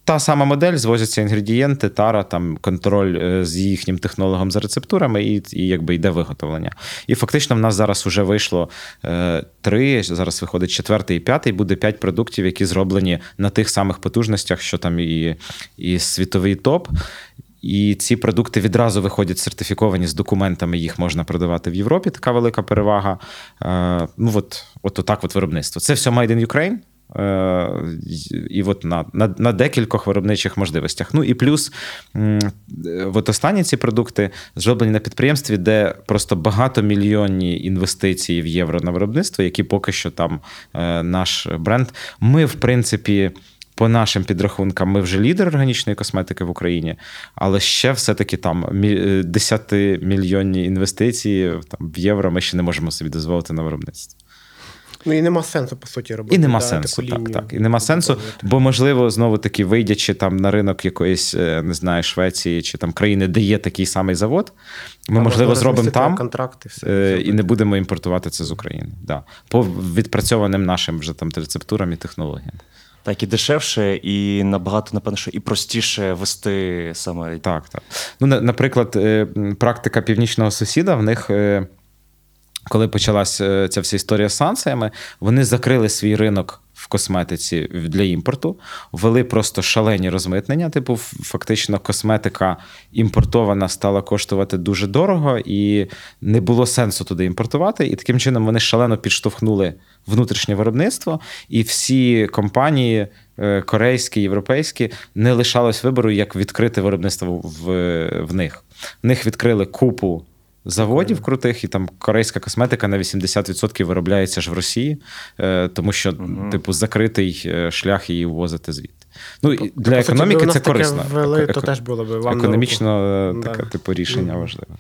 Та сама модель, звозяться інгредієнти, тара, там контроль е, з їхнім технологом за рецептурами, і, і якби йде виготовлення. І фактично в нас зараз вже вийшло е, три, зараз виходить четвертий і п'ятий, буде п'ять продуктів, які зроблені на тих самих потужностях, що там і, і світовий топ. І ці продукти відразу виходять сертифіковані з документами, їх можна продавати в Європі. Така велика перевага. Е, ну от, от отак от виробництво. Це все Made in Ukraine. І от на, на, на декількох виробничих можливостях. Ну і плюс, от останні ці продукти зроблені на підприємстві, де просто багатомільйонні інвестиції в євро на виробництво, які поки що там е, наш бренд. Ми, в принципі. По нашим підрахункам, ми вже лідер органічної косметики в Україні, але ще все-таки там мі- е, 10-мільйонні інвестиції там, в євро ми ще не можемо собі дозволити на виробництво. Ну і нема сенсу, по суті, робити. І нема да, сенсу, таку так, так. І нема сенсу, бо, можливо, знову таки, вийдячи там на ринок якоїсь, е, не знаю, Швеції чи там країни, де є такий самий завод, ми, Там можливо, зробимо там. контракти, все, е. І не будемо імпортувати це з України. Да. По відпрацьованим нашим вже там рецептурам і технологіям. Так, і дешевше, і набагато, напевно, що і простіше вести саме. Так, так. Ну, наприклад, е, практика північного сусіда, в них. Е, Коли почалася ця вся історія з санкціями, вони закрили свій ринок в косметиці для імпорту, ввели просто шалені розмитнення. Типу, фактично, косметика імпортована стала коштувати дуже дорого, і не було сенсу туди імпортувати. І таким чином вони шалено підштовхнули внутрішнє виробництво, і всі компанії. е, Корейські, європейські не лишалось вибору, як відкрити виробництво в, в них. В них відкрили купу заводів крутих, і там корейська косметика на 80% виробляється ж в Росії, е, тому що, типу, закритий е, шлях її ввозити звідти. Ну, і По для економіки це корисно. ввели, Еко- то теж було б вам економічно е, Да. типу, рішення важливе.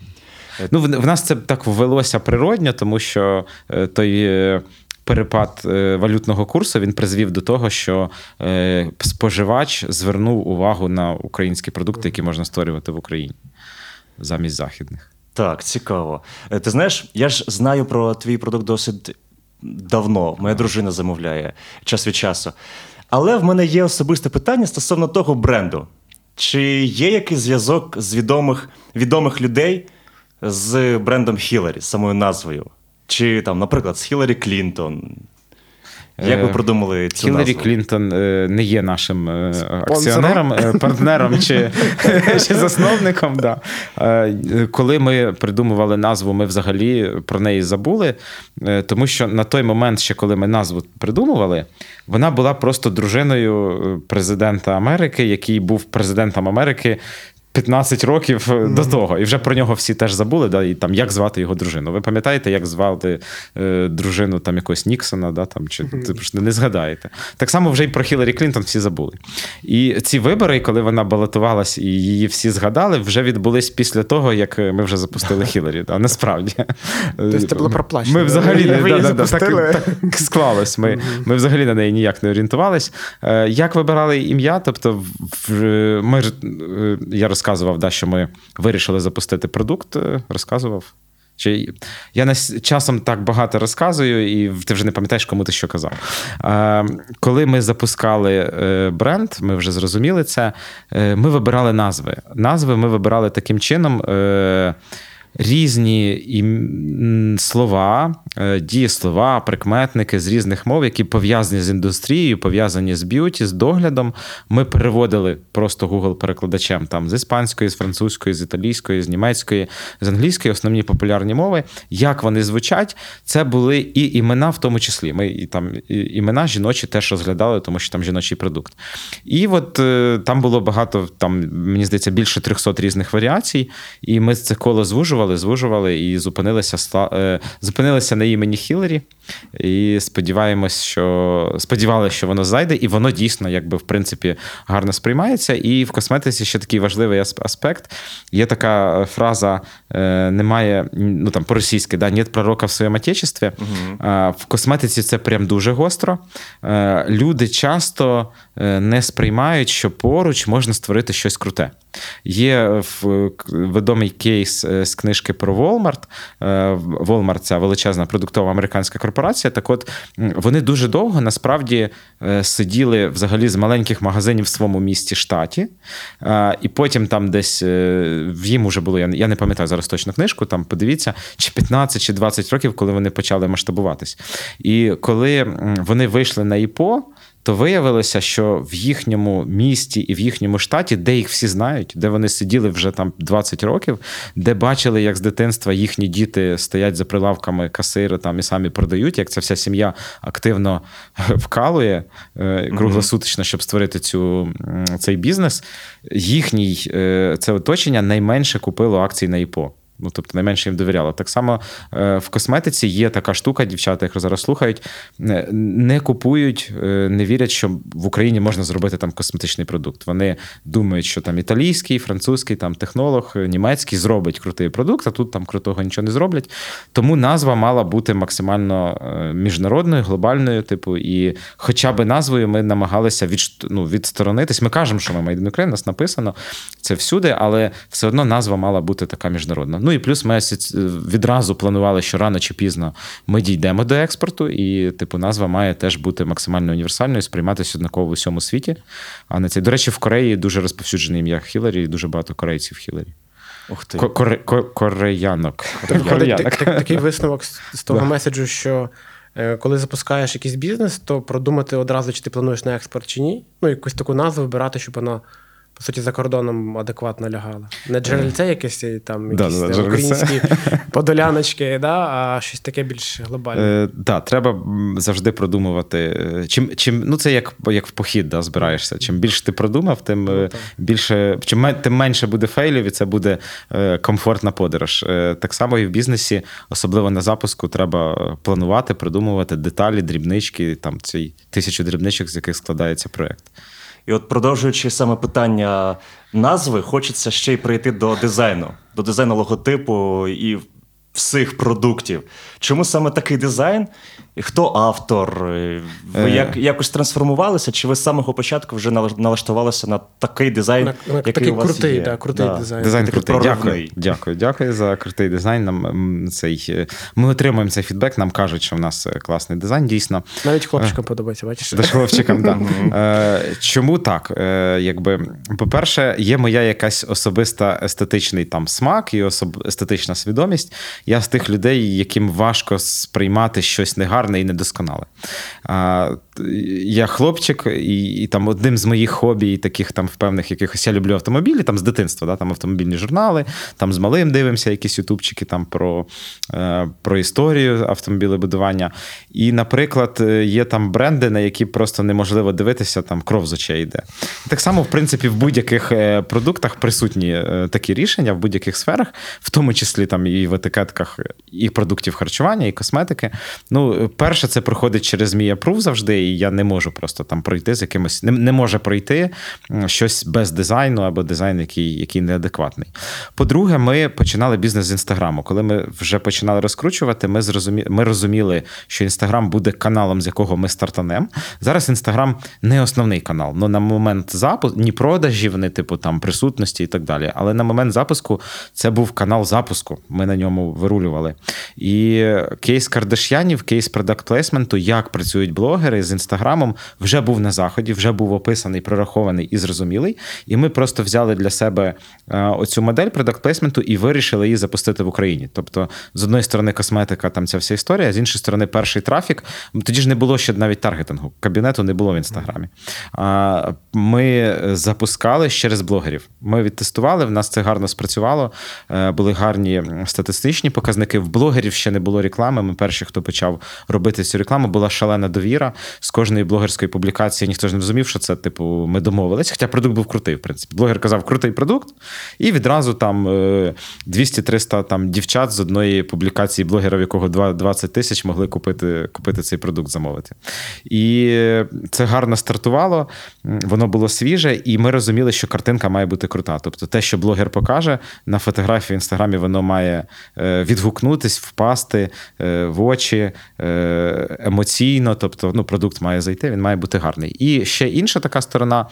Ну, в, в нас це так ввелося природньо, тому що той. Перепад валютного курсу він призвів до того, що споживач звернув увагу на українські продукти, які можна створювати в Україні замість західних. Так, цікаво. Е, Ти знаєш, я ж знаю про твій продукт досить давно. Моя дружина замовляє час від часу. Але в мене є особисте питання стосовно того бренду. Чи є якийсь зв'язок з відомих, відомих людей з брендом Хіларі, самою назвою? Чи там, наприклад, з Хіларі Клінтон? Як ви придумали цю Хіларі назву? Клінтон е, не є нашим е, акціонером, е, партнером чи, (laughs) чи засновником. Да. Коли ми придумували назву, ми взагалі про неї забули, тому що на той момент, ще коли ми назву придумували, вона була просто дружиною президента Америки, який був президентом Америки. 15 років е, до того, і вже про нього всі теж забули, да, і там як звати його дружину. Ви пам'ятаєте, як звати е, дружину там якогось Ніксона, да, там, чи типу, ж не згадаєте. Так само вже й про Хіларі Клінтон всі забули. І ці вибори, коли вона балотувалась і її всі згадали, вже відбулись після того, як ми вже запустили Хіларі. Да, насправді. Тобто це було проплачено, Ми взагалі не да, да, да, так, так склалось. Ми, ми взагалі на неї ніяк не орієнтувались. Е, Як вибирали ім'я? Тобто, в- ми е, я розказував, да, що ми вирішили запустити продукт. е, Розказував. Чи я на часом так багато розказую, і ти вже не пам'ятаєш, кому ти що казав. Е, коли ми запускали е, бренд, ми вже зрозуміли це. Ми вибирали назви. Назви ми вибирали таким чином. Різні слова, е, дієслова, прикметники з різних мов, які пов'язані з індустрією, пов'язані з beauty, з доглядом. Ми переводили просто Google-перекладачем там з іспанської, з французької, з італійської, з німецької, з англійської, основні популярні мови. Як вони звучать, це були і імена, в тому числі. Ми і там і, імена жіночі теж розглядали, тому що там жіночий продукт. І от е, там було багато, там, мені здається, більше 300 різних варіацій. І ми це коло звужували, звужували і зупинилися, ста- е, зупинилися на імені Хіларі. І сподіваємось, що сподівалися, що воно зайде, і воно дійсно, якби в принципі, гарно сприймається. І в косметиці ще такий важливий аспект. Є така фраза: е, немає, ну там по-російськи, да, нет пророка в своєму отечестві. Е, В косметиці це прям дуже гостро. Е, Люди часто не сприймають, що поруч можна створити щось круте. Є в- відомий кейс з книжки про Walmart. Е, Walmart – це величезна продуктова американська корпорація. Так от вони дуже довго насправді е, сиділи взагалі з маленьких магазинів в своєму місті штаті, Е, і потім там десь в їм уже було, я не- пам'ятаю зараз точно книжку. Там подивіться, чи 15 чи 20 років, коли вони почали масштабуватись. І коли вони вийшли на ІПО то виявилося, що в їхньому місті і в їхньому штаті, де їх всі знають, де вони сиділи вже там 20 років, де бачили, як з дитинства їхні діти стоять за прилавками касири там і самі продають, як ця вся сім'я активно вкалує е, круглосуточно, щоб створити цю, цей бізнес. Їхній е, це оточення найменше купило акцій на ІПО. Ну, тобто найменше їм довіряло. Так само е, в косметиці є така штука, дівчата, їх зараз слухають, е, не купують, е, не вірять, що в Україні можна зробити там косметичний продукт. Вони думають, що там італійський, французький, там технолог, німецький зробить крутий продукт, а тут там крутого нічого не зроблять. Тому назва мала бути максимально міжнародною, глобальною, типу, і хоча б назвою ми намагалися відш... ну, відсторонитись. Ми кажемо, що ми Made in Ukraine, нас написано це всюди, але все одно назва мала бути така міжнародна. Ну і плюс ми відразу планували, що рано чи пізно ми дійдемо до експорту, і типу назва має теж бути максимально універсальною, сприйматися однаково в усьому світі. А не це. До речі, в Кореї дуже розповсюджене ім'я Хіларі, і дуже багато корейців Хіларі. Ух ти. Ко- коре- ко- Кореянок. Так- такий висновок з- з того меседжу, що е, коли запускаєш якийсь бізнес, то продумати одразу, чи ти плануєш на експорт чи ні. Ну, якусь таку назву вибирати, щоб вона. По суті, за кордоном адекватно лягала. Не джерельце якесь там якісь да, там, українські (laughs) подоляночки, да, а щось таке більш глобальне. Е, да, треба завжди продумувати. е, Чим, чим, ну це як, як в похід да, збираєшся. Чим більше ти продумав, тим е, більше, чим тим менше буде фейлів, і це буде е, комфортна подорож. Е, так само і в бізнесі, особливо на запуску, треба планувати, продумувати деталі, дрібнички, там цей тисячу дрібничок, з яких складається проєкт. І от продовжуючи саме питання назви, хочеться ще й прийти до дизайну, до дизайну логотипу і всіх продуктів. Чому саме такий дизайн? Хто автор? Ви Е. як, якось трансформувалися? Чи ви з самого початку вже налаш- налаштувалися на такий дизайн, На- на який такий у вас крутий, є? да, крутий дизайн. Дизайн Такий крутий. Дякую. Дякую, дякую за крутий дизайн. Нам цей е, ми отримуємо цей фідбек. Нам кажуть, що в нас е, класний дизайн. Дійсно, Навіть хлопчикам подобається, бачиш? До хлопчикам, да. (laughs) Е, Чому так? Е, Якби, по-перше, є моя якась особиста естетичний там смак і особ... естетична свідомість. Я з тих людей, яким важко сприймати щось негарне і недосконале. Я хлопчик, і, і там одним з моїх хобі, і таких там впевнених якихось я люблю автомобілі, там з дитинства, да, там автомобільні журнали, там з малим дивимося якісь ютубчики там про, е, про історію автомобілебудування. І, наприклад, е, є там бренди, на які просто неможливо дивитися, там кров з очей йде. Так само, в принципі, в будь-яких е, продуктах присутні такі рішення в будь-яких сферах, в тому числі там і в етикетках і продуктів харчування, і косметики. Ну, перше, це проходить через мій апрув завжди, і я не можу просто там пройти з якимось, не, не може пройти щось без дизайну або дизайн, який, який неадекватний. По-друге, ми починали бізнес з інстаграму. Коли ми вже починали розкручувати, ми зрозумі... ми розуміли, що інстаграм буде каналом, з якого ми стартанемо. Зараз інстаграм не основний канал. Ну на момент запуску ні продажів, ні типу там присутності і так далі. Але на момент запуску це був канал запуску. Ми на ньому вирулювали. І кейс Кардаш'янів, кейс продакт плейсменту, як працюють блогери з інстаграмом, вже був на заході, вже був описаний, прорахований і зрозумілий. І ми просто взяли для себе е, оцю модель продакт плейсменту і вирішили її запустити в Україні. Тобто, з одної сторони, косметика, там ця вся історія, з іншої сторони, перший трафік. Тоді ж не було ще навіть таргетингу. Кабінету не було в інстаграмі. Ми запускали через блогерів. Ми відтестували, в нас це гарно спрацювало. Е, Були гарні статистичні показники. В блогерів ще не було реклами. Ми перші, хто почав робити цю рекламу, була шалена довіра. З кожної блогерської публікації ніхто ж не розумів, що це, типу, ми домовились. Хоча продукт був крутий, в принципі. Блогер казав, крутий продукт, і відразу там е, 200-300 там дівчат з одної публікації блогера, в якого два- 20 тисяч могли купити, купити цей продукт, замовити. І це гарно стартувало, воно було свіже, і ми розуміли, що картинка має бути крута. Тобто, те, що блогер покаже на фотографії в інстаграмі, воно має е, відгукнутись, впасти е, в очі е, емоційно. Тобто, ну, продукт має зайти, він має бути гарний. І ще інша така сторона.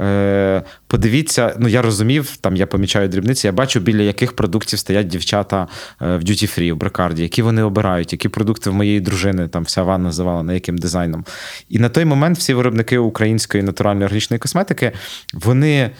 Е, Подивіться, ну я розумів, там я помічаю дрібниці, я бачу, біля яких продуктів стоять дівчата е, в Duty Free, в Брикарді, які вони обирають, які продукти в моєї дружини, там вся ванна завалена, яким дизайном. І на той момент всі виробники української натуральної органічної косметики, вони.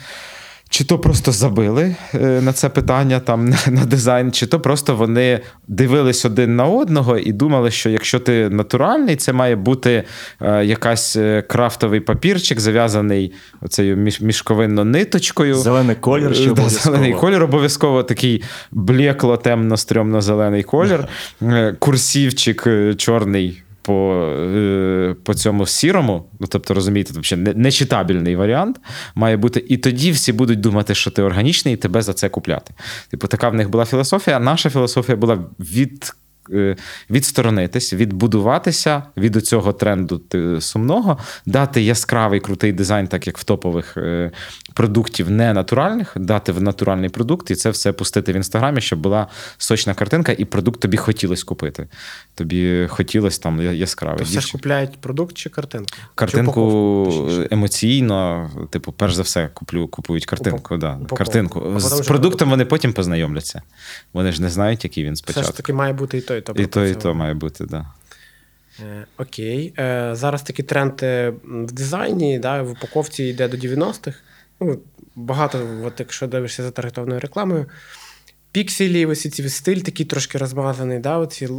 Чи то просто забили е, на це питання там (laughs) на, дизайн, чи то просто вони дивились один на одного і думали, що якщо ти натуральний, це має бути е, якась е, крафтовий папірчик, зав'язаний оцею мішковинно ниточкою. Зелений колір ще Да. Зелений колір обов'язково такий блекло, темно, стрьомно зелений колір. (laughs) Курсівчик чорний. По, е, по цьому сірому, ну тобто розумієте, не- нечитабельний варіант має бути, і тоді всі будуть думати, що ти органічний, і тебе за це купляти. Типу, така в них була філософія. Наша філософія була від. е, Відсторонитись, відбудуватися від цього тренду сумного, дати яскравий крутий дизайн, так як в топових е, продуктів не натуральних, дати в натуральний продукт і це все пустити в інстаграмі, щоб була сочна картинка, і продукт тобі хотілося купити. Тобі хотілося там яскравий. То все ж купляють продукт чи картинку? Картинку точніше? емоційно, типу, перш за все, куплю, купують картинку. Упак- Да, упаковку. картинку. З продуктом вони потім познайомляться. Вони ж не знають, який він Все спочатку. ж таки має бути і то, і то. І то, і то має бути, да. Е, Окей. Е, Зараз такий тренд е, в дизайні, да, в упаковці йде до 90-х. Ну, багато, от якщо дивишся за таргетованою рекламою. Пікселі, ось ці стиль такий трошки розмазаний, да, оці,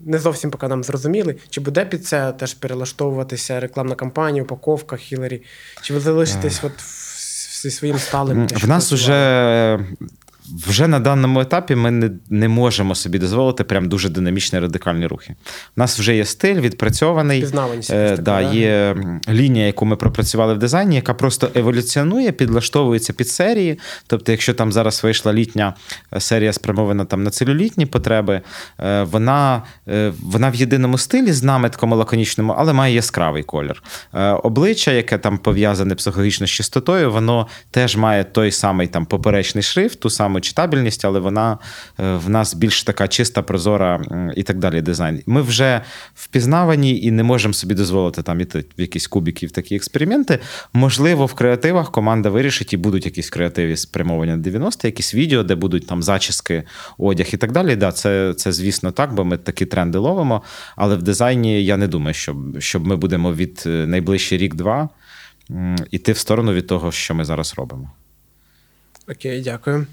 не зовсім поки нам зрозуміли. Чи буде під це теж перелаштовуватися рекламна кампанія, упаковка, Хіларі? Чи ви залишитесь от в- зі своїм сталим? В нас вже, вже на даному етапі ми не, не можемо собі дозволити прям дуже динамічні радикальні рухи. У нас вже є стиль відпрацьований. Е, да, да? є лінія, яку ми пропрацювали в дизайні, яка просто еволюціонує, підлаштовується під серії. Тобто, якщо там зараз вийшла літня е, серія, спрямована там на целюлітні потреби, е, вона, е, вона в єдиному стилі з наметком лаконічному, але має яскравий колір. Е, Обличчя, яке там пов'язане психологічно з чистотою, воно теж має той самий там поперечний шрифт, ту саму читабельність, але вона е, в нас більш така чиста, прозора і так далі. Дизайн. Ми вже впізнавані і не можемо собі дозволити там іти в якісь кубики в такі експерименти. Можливо, в креативах команда вирішить і будуть якісь креативі спрямовані на 90 якісь відео, де будуть там зачіски, одяг і так далі. Да, це, це звісно так, бо ми такі тренди ловимо. Але в дизайні я не думаю, щоб, щоб ми будемо від е, найближчий рік-два іти в сторону від того, що ми зараз робимо. Окей, дякую.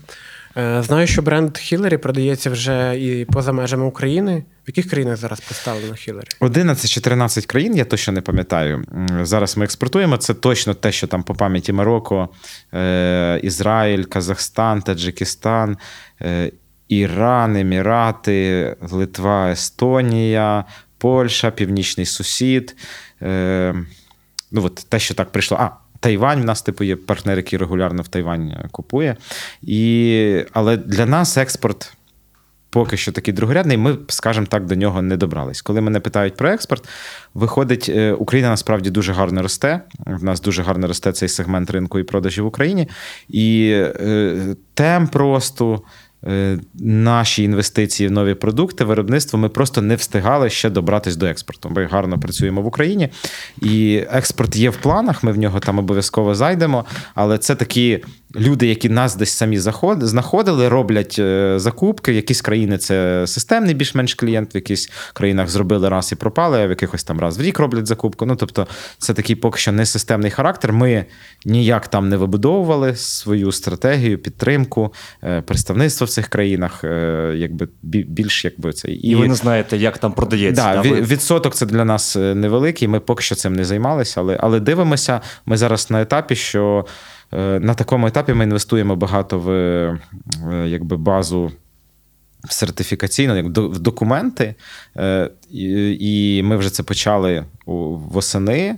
Е, Знаю, що бренд Хіларі продається вже і поза межами України. В яких країнах зараз представлено Хіларі? 11-14 країн, я точно не пам'ятаю. Зараз ми експортуємо. Це точно те, що там по пам'яті Марокко, е, Ізраїль, Казахстан, Таджикистан, е, Іран, Емірати, Литва, Естонія, Польща, Північний Сусід. Ну, от те, що так прийшло. А, Тайвань, в нас типу є партнер, який регулярно в Тайвань е, купує. І, але для нас експорт поки що такий другорядний, ми, скажімо так, до нього не добрались. Коли мене питають про експорт, виходить, е, Україна насправді дуже гарно росте. В нас дуже гарно росте цей сегмент ринку і продажів в Україні. І е, темп росту. Е, наші інвестиції в нові продукти, виробництво, ми просто не встигали ще добратись до експорту. Ми гарно працюємо в Україні, і експорт є в планах. Ми в нього там обов'язково зайдемо. Але це такі люди, які нас десь самі знаходили, роблять е, закупки. В якісь країни це системний більш-менш клієнт, в якісь країнах зробили раз і пропали, а в якихось там раз в рік роблять закупку. Ну тобто, це такий поки що не системний характер. Ми ніяк там не вибудовували свою стратегію, підтримку, е, представництво в цих країнах, е, якби більш якби це І ви не знаєте, як там продається. Да, да? Ви- відсоток це для нас невеликий. Ми поки що цим не займалися, але, але дивимося. Ми зараз на етапі, що на такому етапі ми інвестуємо багато в е, якби базу. Сертифікаційно, як в документи, Е, і ми вже це почали восени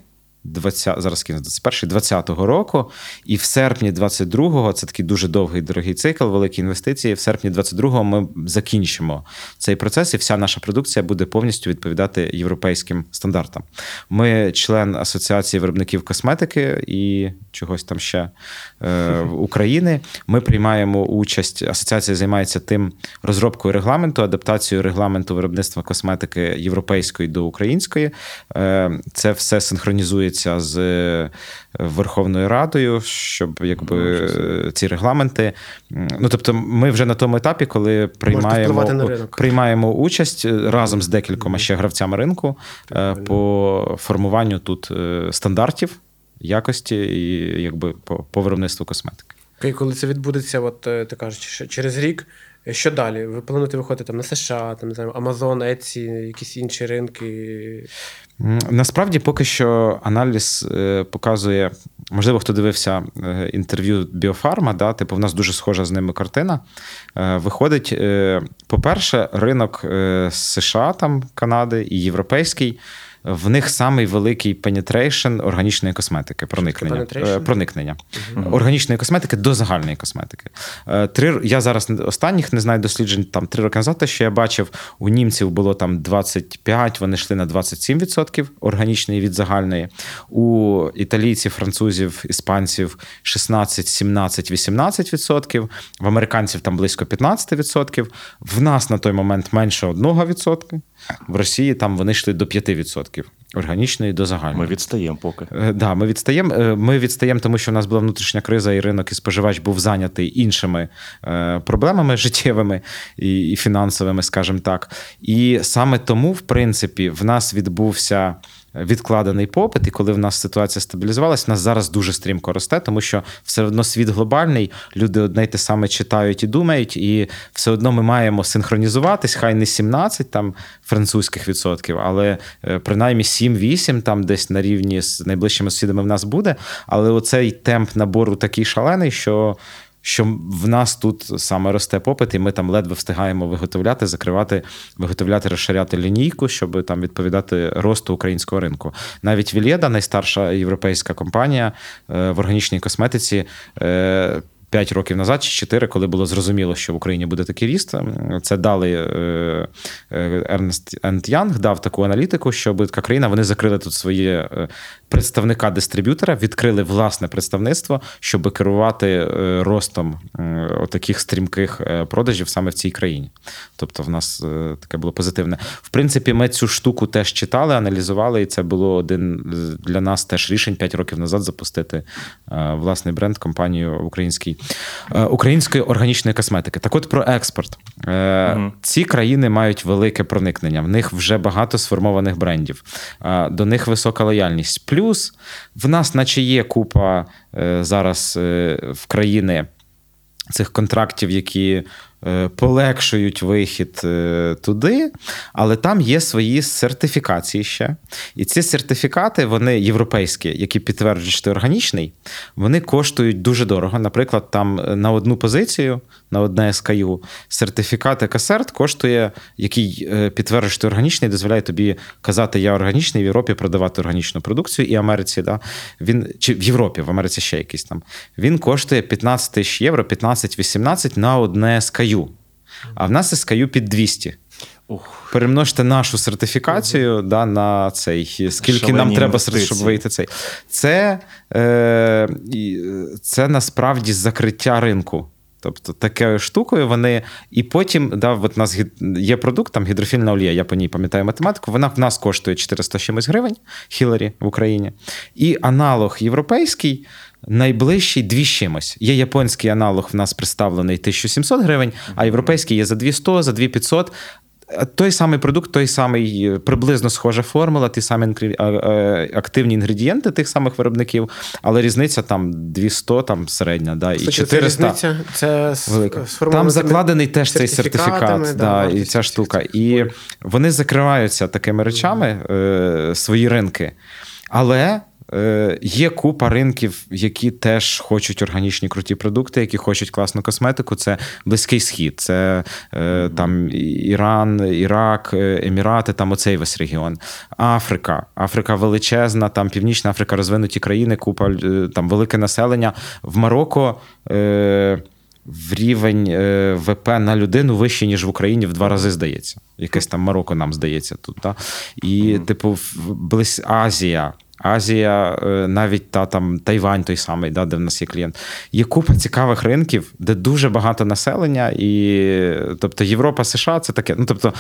20, зараз кінець 21 20-го року, і в серпні 22-го, це такий дуже довгий дорогий цикл, великі інвестиції. В серпні 22-го ми закінчимо цей процес, і вся наша продукція буде повністю відповідати європейським стандартам. Ми член Асоціації виробників косметики і чогось там ще е, України. Ми приймаємо участь. Асоціація займається тим розробкою регламенту, адаптацією регламенту виробництва косметики європейської до української. Е, Це все синхронізується з е, Верховною Радою, щоб якби е, ці регламенти. Ну тобто, ми вже на тому етапі, коли приймаємо, приймаємо участь е, разом з декількома ще гравцями ринку е, по формуванню тут стандартів якості і якби по, по виробництву косметики. Окей, коли це відбудеться, от ти кажеш, через рік. Що далі? Ви плануєте виходити там на США, там не знаю, Amazon, Etsy, якісь інші ринки. Насправді, поки що аналіз е, показує, можливо, хто дивився е, інтерв'ю Біофарма, да, типу, в нас дуже схожа з ними картина. Е, Виходить, по-перше, ринок США, там, Канади і європейський. В них самий великий penetration органічної косметики, проникнення. Е, проникнення органічної косметики до загальної косметики. Е, Три я зараз останніх не знаю досліджень. Там три роки назад, те, що я бачив, у німців було там 25, вони йшли на 27% органічної від загальної. У італійців, французів, іспанців 16, 17, 18%. В американців там близько 15%. В нас на той момент менше 1%. В Росії там вони йшли до 5% органічної до загальної. Ми відстаємо поки. Е, Да, ми відстаємо. Е, Ми відстаємо, тому що в нас була внутрішня криза, і ринок і споживач був зайнятий іншими е, проблемами життєвими і, і фінансовими, скажімо так. І саме тому, в принципі, в нас відбувся. Відкладений попит, і коли в нас ситуація стабілізувалась, в нас зараз дуже стрімко росте, тому що все одно світ глобальний, люди одне й те саме читають і думають, і все одно ми маємо синхронізуватись, хай не 17 там французьких відсотків, але е, принаймні 7-8 там десь на рівні з найближчими сусідами в нас буде. Але оцей темп набору такий шалений, що. Що в нас тут саме росте попит, і ми там ледве встигаємо виготовляти, закривати, виготовляти, розширяти лінійку, щоб там відповідати росту українського ринку. Навіть Вільєда, найстарша європейська компанія е, в органічній косметиці. е, 5 років назад чи 4, коли було зрозуміло, що в Україні буде такий ріст, це дали е, е, Ernst Young дав таку аналітику, що будь-яка країна вони закрили тут своє е, представника дистриб'ютора, відкрили власне представництво, щоб керувати е, ростом е, отаких стрімких е, продажів саме в цій країні. Тобто, в нас таке було позитивне. В принципі, ми цю штуку теж читали, аналізували, і це було один для нас теж рішень 5 років назад запустити власний бренд компанію український, е, української органічної косметики. Так от про експорт. Ці країни мають велике проникнення. В них вже багато сформованих брендів, до них висока лояльність. Плюс. В нас, наче є купа е, зараз е, в країни цих контрактів, які полегшують вихід е, туди, але там є свої сертифікації ще. І ці сертифікати, вони європейські, які підтверджують, що ти органічний, вони коштують дуже дорого. Наприклад, там е, на одну позицію, на одне SKU, сертифікат Екасерт коштує, який е, підтверджує, що ти органічний, дозволяє тобі казати, я органічний в Європі продавати органічну продукцію і Америці. Да? Він, чи в Європі, в Америці ще якийсь там. Він коштує 15 тисяч євро, 15-18 на одне SKU. А в нас SKU під 200. Ух. Перемножте нашу сертифікацію да, на цей, скільки Шалені нам треба, інвестиції. щоб вийти цей. Це, е, це насправді закриття ринку. Тобто такою штукою вони. І потім да, от у нас є продукт, там гідрофільна олія, я по ній пам'ятаю математику. Вона в нас коштує 400 чимось гривень Хіларі в Україні. І аналог європейський. Найближчий дві з чимось. Є японський аналог, в нас представлений 1700 гривень, а європейський є за 200, за 2500. Той самий продукт, той самий е, приблизно схожа формула, ті самі активні інгредієнти тих самих виробників, але різниця там 200, там середня, да, і Суті, це різниця, це Велика. Там закладений теж цей сертифікат, да, да, і ця штука. І вони закриваються такими речами, е, свої ринки. Але е, є купа ринків, які теж хочуть органічні круті продукти, які хочуть класну косметику. Це Близький Схід, це е, там Іран, Ірак, е, Емірати, там оцей весь регіон. Африка. Африка величезна, там Північна Африка, розвинуті країни, купа е, там велике населення. В Марокко. Е, в рівень е, ВП на людину вищий, ніж в Україні, в два рази здається. Якесь там Марокко нам здається тут. Та? І, типу, Азія. Азія, е, навіть та там Тайвань, той самий, да, де в нас є клієнт. Є купа цікавих ринків, де дуже багато населення, і тобто Європа, США це таке. Ну тобто,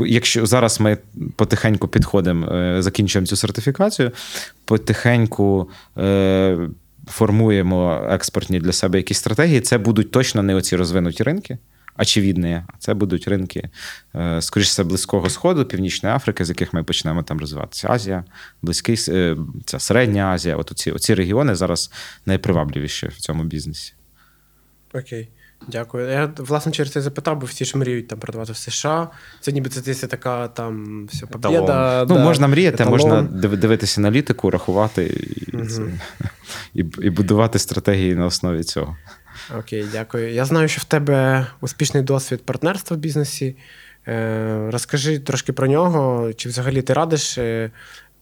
якщо зараз ми потихеньку підходимо, е, закінчуємо цю сертифікацію, потихеньку. Е, формуємо експортні для себе якісь стратегії, це будуть точно не оці розвинуті ринки, очевидні, а це будуть ринки, е, скоріш все, Близького Сходу, Північної Африки, з яких ми почнемо там розвиватися. Азія, Близький, е, ця Середня Азія. От оці, оці регіони зараз найпривабливіші в цьому бізнесі. Окей, дякую. Я власне через це запитав, бо всі ж мріють там продавати в США. Це ніби це десь така там все побєда. Ну, да, можна мріяти, еталон. можна див- дивитися аналітику, рахувати і, це, (laughs) і, і будувати стратегії на основі цього. Окей, дякую. Я знаю, що в тебе успішний досвід партнерства в бізнесі. Е, розкажи трошки про нього. Чи взагалі ти радиш е,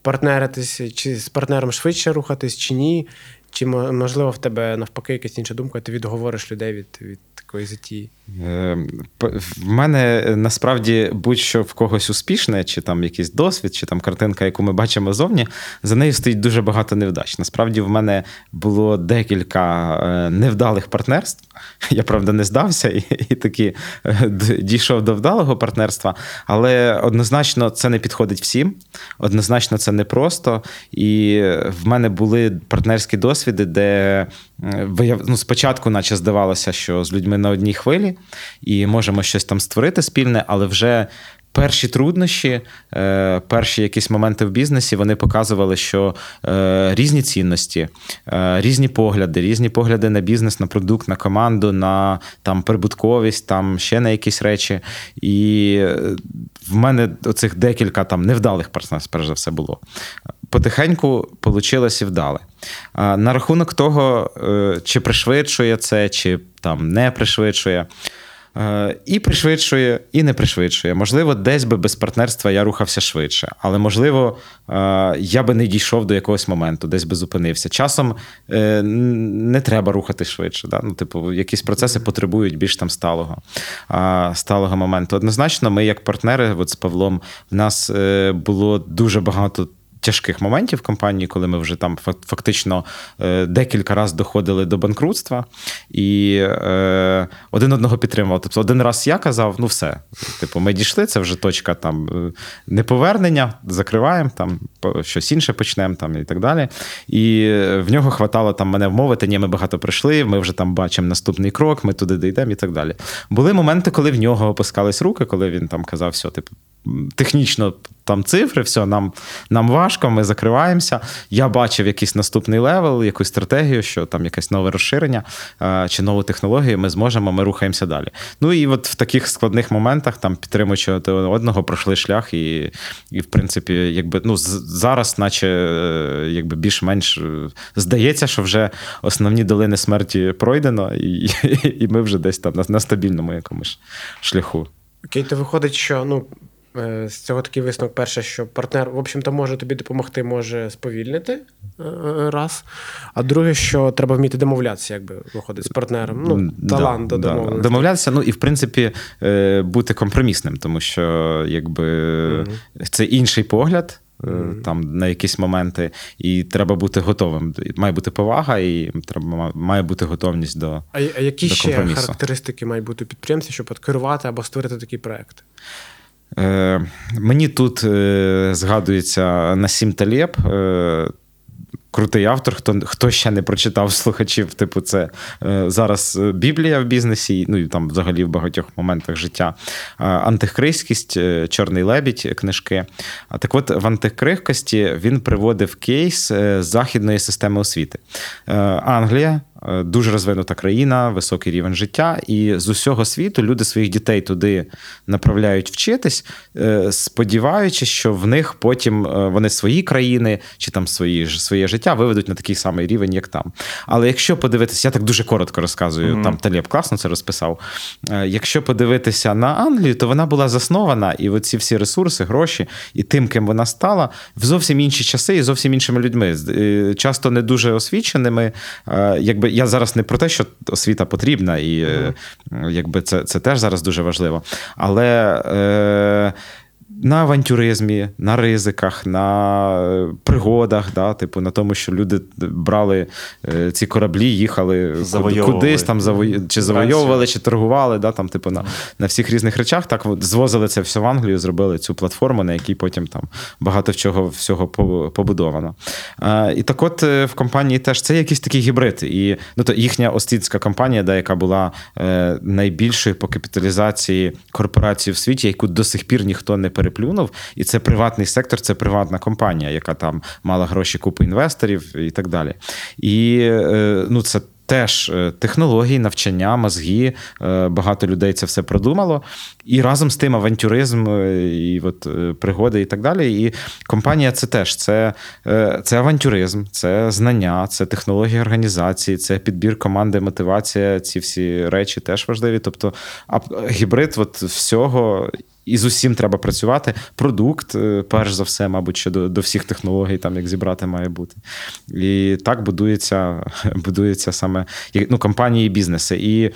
партнеритись, чи з партнером швидше рухатись, чи ні? Чи мо- можливо в тебе навпаки якась інша думка, ти відговориш людей від, від такої затії? Е, В мене е, насправді будь-що в когось успішне, чи там якийсь досвід, чи там картинка, яку ми бачимо зовні, за нею стоїть дуже багато невдач. Насправді, в мене було декілька е, невдалих партнерств. Я правда не здався і, (laughs) і таки дійшов до вдалого партнерства, але однозначно це не підходить всім. Однозначно, це непросто. І в мене були партнерські досвіди, де ну, спочатку, наче здавалося, що з людьми на одній хвилі, і можемо щось там створити спільне, але вже. Перші труднощі, е, перші якісь моменти в бізнесі вони показували, що е, різні цінності, е, різні погляди, різні погляди на бізнес, на продукт, на команду, на там прибутковість, там ще на якісь речі. І в мене оцих декілька там невдалих партнерств, перш за все, було. Потихеньку вийшло і вдале. На рахунок того, чи пришвидшує це, чи там не пришвидшує. Е, І пришвидшує, і не пришвидшує. Можливо, десь би без партнерства я рухався швидше, але можливо, е, я би не дійшов до якогось моменту, десь би зупинився. Часом е, не треба рухати швидше. Да? Ну, типу, якісь процеси потребують більш там сталого, сталого моменту. Однозначно, ми, як партнери, от з Павлом, в нас було дуже багато. Тяжких моментів компанії, коли ми вже там фактично е, декілька разів доходили до банкрутства, і е, один одного підтримував. Тобто, один раз я казав, ну все, типу, ми дійшли, це вже точка там е, неповернення, закриваємо, там щось інше почнемо там і так далі. І в нього хватало там мене вмовити, ні, ми багато пройшли, ми вже там бачимо наступний крок, ми туди дійдемо і так далі. Були моменти, коли в нього опускались руки, коли він там казав, все, типу, технічно там цифри, все, нам, нам важко, ми закриваємося. Я бачив якийсь наступний level, якусь стратегію, що там якесь нове розширення е, чи нову технологію, ми зможемо, ми рухаємося далі. Ну і от в таких складних моментах, там підтримуючи одного, пройшли шлях, і, і в принципі, якби ну зараз, наче е, якби більш-менш е, здається, що вже основні долини смерті пройдено, і, (laughs) і ми вже десь там на, стабільному якомусь шляху. Окей, то виходить, що ну, з цього такий висновок, перше, що партнер, в общем-то, може тобі допомогти, може сповільнити е, е, раз. А друге, що треба вміти домовлятися, якби виходить з партнером. Ну, Да, талант до да. Домовлятися, ну і в принципі е, бути компромісним, тому що якби це інший погляд. е, там на якісь моменти, і треба бути готовим. Має бути повага, і треба має бути готовність до. А, а які До ще компромісу. характеристики мають бути у підприємця, щоб керувати або створити такий проект? Е, мені тут е, згадується Насім Талєб. Е, Крутий автор, хто, хто ще не прочитав слухачів, типу, це зараз Біблія в бізнесі, ну і там взагалі в багатьох моментах життя. Е, антихристкість, е, Чорний лебідь, книжки. А так от в антихристкості він приводив кейс західної системи освіти. Англія. Е, Дуже розвинута країна, високий рівень життя, і з усього світу люди своїх дітей туди направляють вчитись, е, сподіваючись, що в них потім е, вони свої країни чи там свої своє життя виведуть на такий самий рівень, як там. Але якщо подивитися, я так дуже коротко розказую, там Талєб класно це розписав. Якщо подивитися на Англію, то вона була заснована, і оці всі ресурси, гроші, і тим, ким вона стала, в зовсім інші часи і зовсім іншими людьми, часто не дуже освіченими. Якби я зараз не про те, що освіта потрібна, і е, якби це, це теж зараз дуже важливо. Але. Е, на авантюризмі, на ризиках, на е, пригодах, да, типу, на тому, що люди брали е, ці кораблі, їхали кудись там заво... чи завойовували, чи торгували, да, там, типу, на, на всіх різних речах. Так звозили це все в Англію, зробили цю платформу, на якій потім там багато чого всього побудовано. А, і так от е, в компанії теж це якийсь такий гібрид. І ну, то їхня остінська компанія, да, яка була е, найбільшою по капіталізації корпорацією в світі, яку до сих пір ніхто не переплюнув. І це приватний сектор, це приватна компанія, яка там мала гроші купи інвесторів і так далі. І е, ну, це. Теж е, технології, навчання, мозги, е, багато людей це все продумало. І разом з тим авантюризм, і от пригоди, і так далі. І компанія це теж це, це авантюризм, це знання, це технології організації, це підбір команди, мотивація. Ці всі речі теж важливі. Тобто, гібрид от всього. І з усім треба працювати. Продукт, е, перш за все, мабуть, ще до, до всіх технологій, там як зібрати має бути. І так будується, (laughs) будується саме ну, компанії і бізнеси. І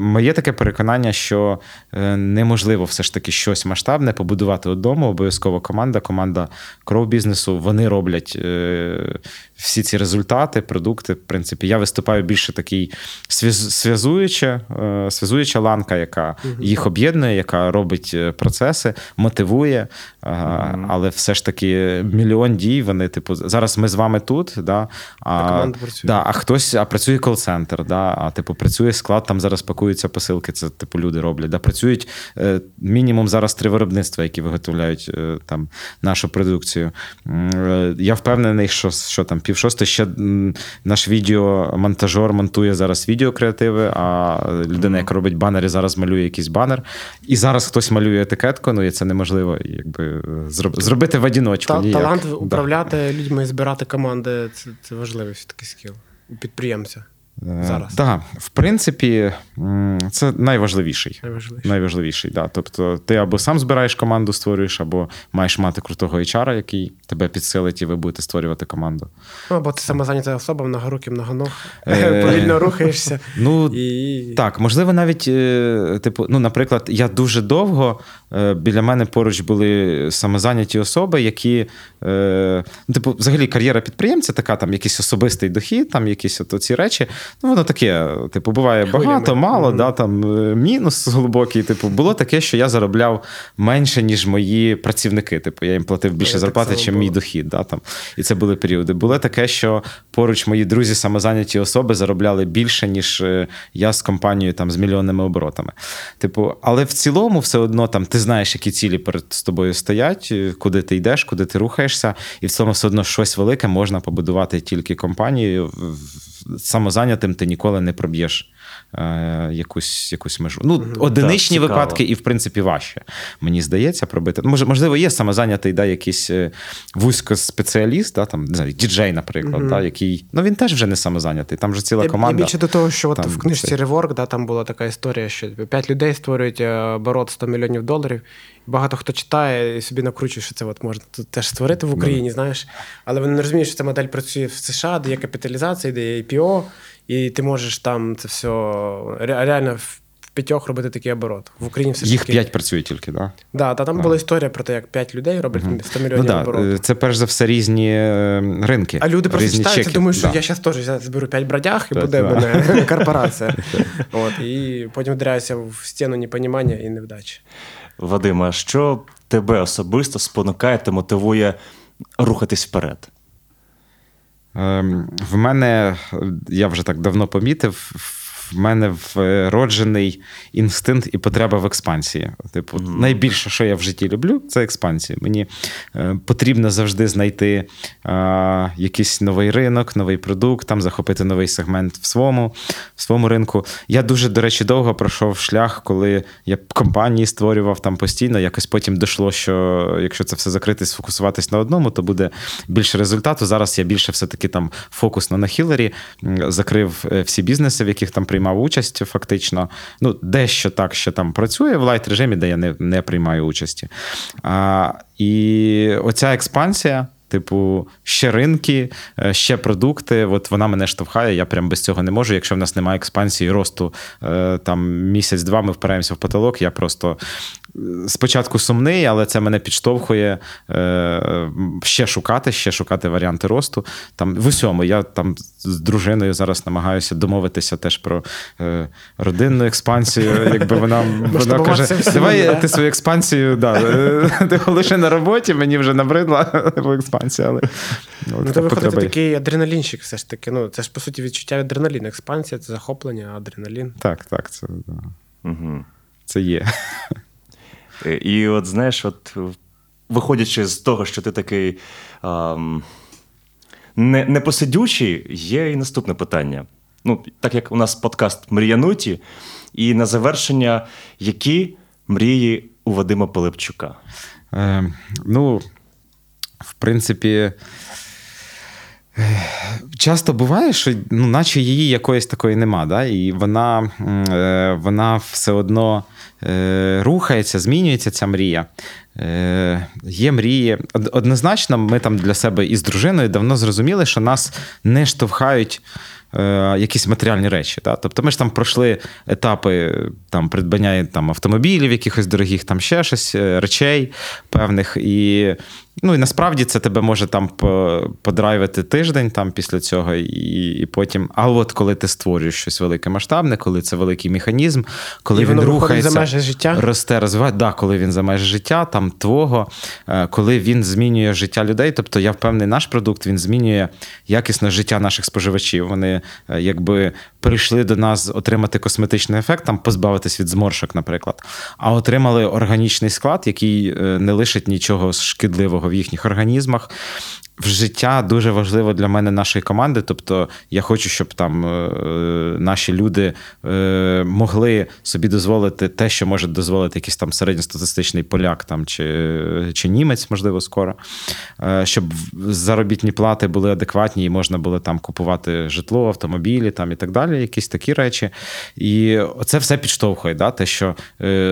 моє таке переконання, що е, неможливо все ж таки щось масштабне побудувати одному. Обов'язково команда, команда кров бізнесу. Вони роблять е, всі ці результати, продукти. В принципі, я виступаю більше такий связ- связуюча, е, связуюча ланка, яка їх об'єднує, яка робить е, процеси, мотивує. е, Але все ж таки мільйон дій. Вони, типу, зараз ми з вами тут, да, а, А. Да, а хтось а працює кол-центр, да, а типу працює склад, там зараз пакуються посилки. Це типу люди роблять. Да, працюють е, мінімум зараз три виробництва, які виготовляють е, там нашу продукцію. Е, Я впевнений, що, що там пів шосте ще наш відеомонтажер монтує зараз відеокреативи, а людина, яка робить банери, зараз малює якийсь банер. І зараз хтось малює етикетку, ну і це неможливо якби зроб- зробити в одіночку. Та, талант Да. управляти людьми, збирати команди це, це важливий такий скіл у підприємця. Зараз. Так, в принципі, це найважливіший. Найважливіше. Найважливіший, да. Тобто, ти або сам збираєш команду, створюєш, або маєш мати крутого HR, який тебе підсилить, і ви будете створювати команду. Ну, або ти самозайнята особа, многоруки, многоног, Е, (laughs) повільно рухаєшся. Ну, і... Так, можливо, навіть, е, типу, ну, наприклад, я дуже довго е, біля мене поруч були самозайняті особи, які, е, ну, типу, взагалі кар'єра підприємця, така там якийсь особистий дохід, там якісь от ці речі. Ну, воно таке, типу, буває багато, мало, да, там е, мінус глибокий. Типу, було таке, що я заробляв менше, ніж мої працівники. Типу, я їм платив більше зарплати, само чим мій дохід. Да, там. І це були періоди. Було таке, що поруч мої друзі самозайняті особи заробляли більше, ніж е, я з компанією там, з мільйонними оборотами. Типу, але в цілому, все одно там ти знаєш, які цілі перед тобою стоять, е, куди ти йдеш, куди ти рухаєшся, і в цьому все одно щось велике можна побудувати тільки компанією. Самозайнятим ти ніколи не проб'єш е, якусь, якусь межу. Ну, одиничні Так, випадки, і в принципі важче. Мені здається, пробити. Може, можливо, є самозайнятий да, якийсь е, вузькоспеціаліст, да, там, не знаю, діджей, наприклад, да, який. Ну він теж вже не самозайнятий, там вже ціла Я, команда. я більше до того, що от Там в книжці це- Реворк, да, там була така історія, що п'ять людей створюють е, оборот 100 мільйонів доларів. Багато хто читає і собі накручує, що це от можна тут теж створити в Україні, знаєш. Але вони не розуміють, що ця модель працює в США, де є капіталізація, де є IPO, і ти можеш там це все реально в- п'ятьох робити такий оборот. В Україні все ж Їх таки. п'ять працює тільки, так? Да, та там була історія про те, як п'ять людей роблять 100 Ну мільйонів да, обороту. е, це перш за все різні е, ринки. А люди просто різні читають і чеки. думають, що Да. я зараз теж зараз зберу 5 бродяг і Так, буде в да. мене (laughs) корпорація. От, і потім вдаряюся в стіну непонімання і невдачі. Вадим, а що тебе особисто спонукає та мотивує рухатись вперед? Ем, В мене, я вже так давно помітив, в мене вроджений інстинкт і потреба в експансії. Типу, найбільше, що я в житті люблю, це експансія. Мені е, потрібно завжди знайти е, якийсь новий ринок, новий продукт, там захопити новий сегмент в своєму, в своєму ринку. Я дуже, до речі, довго пройшов шлях, коли я компанії створював там постійно. Якось потім дійшло, що якщо це все закрити, сфокусуватись на одному, то буде більше результату. Зараз я більше все-таки там фокусно на хілері, закрив е, всі бізнеси, в яких там приймав участь, фактично. Ну, дещо так, що там працює в light режимі, де я не, не приймаю участі. А, і оця експансія. Типу, ще ринки, е, ще продукти. От вона мене штовхає. Я прям без цього не можу. Якщо в нас немає експансії, росту е, там місяць-два, ми впираємося в потолок. Я просто е, спочатку сумний, але це мене підштовхує ще шукати, ще шукати варіанти росту. Там в усьому я там з дружиною зараз намагаюся домовитися теж про е, родинну експансію. Якби вона, (laughs) вона каже: давай да? ти свою експансію, да, е, (laughs) ти лише на роботі, мені вже набридла (laughs) експансія, але Ну, от то виходить потреба такий адреналінчик, все ж таки. Ну, це ж по суті відчуття адреналіну. Експансія це захоплення, адреналін. Так, так, це, да, Угу. це є. І от знаєш, от виходячи з того, що ти такий ам, не, непосидючий, є і наступне питання. Ну, так як у нас подкаст Мріянуті, і на завершення, які мрії у Вадима Пилипчука? Е, ну, в принципі, часто буває, що ну, наче її якоїсь такої нема, да? і вона, е, вона все одно е, рухається, змінюється ця мрія. Е, Є мрії. Однозначно, ми там для себе із дружиною давно зрозуміли, що нас не штовхають. е, Якісь матеріальні речі. Да? Тобто ми ж там пройшли етапи там, придбання там, автомобілів, якихось дорогих, там ще щось, е, речей певних. І, ну, і насправді це тебе може там по- подрайвити тиждень там, після цього, і, і потім. А от коли ти створюєш щось велике масштабне, коли це великий механізм, коли І він рухається, за межі життя? росте, розвиває, да, коли він за межі життя, там твого, е, коли він змінює життя людей. Тобто, я впевнений, наш продукт він змінює якісне життя наших споживачів. Вони е, якби прийшли до нас отримати косметичний ефект, там позбавитись від зморшок, наприклад, а отримали органічний склад, який е, не лишить нічого шкідливого в їхніх організмах. В життя дуже важливо для мене нашої команди. Тобто, я хочу, щоб там е, наші люди е, могли собі дозволити те, що може дозволити якийсь там середньостатистичний поляк там чи, чи німець, можливо, скоро. Е, щоб заробітні плати були адекватні і можна було там купувати житло, автомобілі там і так далі, якісь такі речі. І це все підштовхує, да? те, що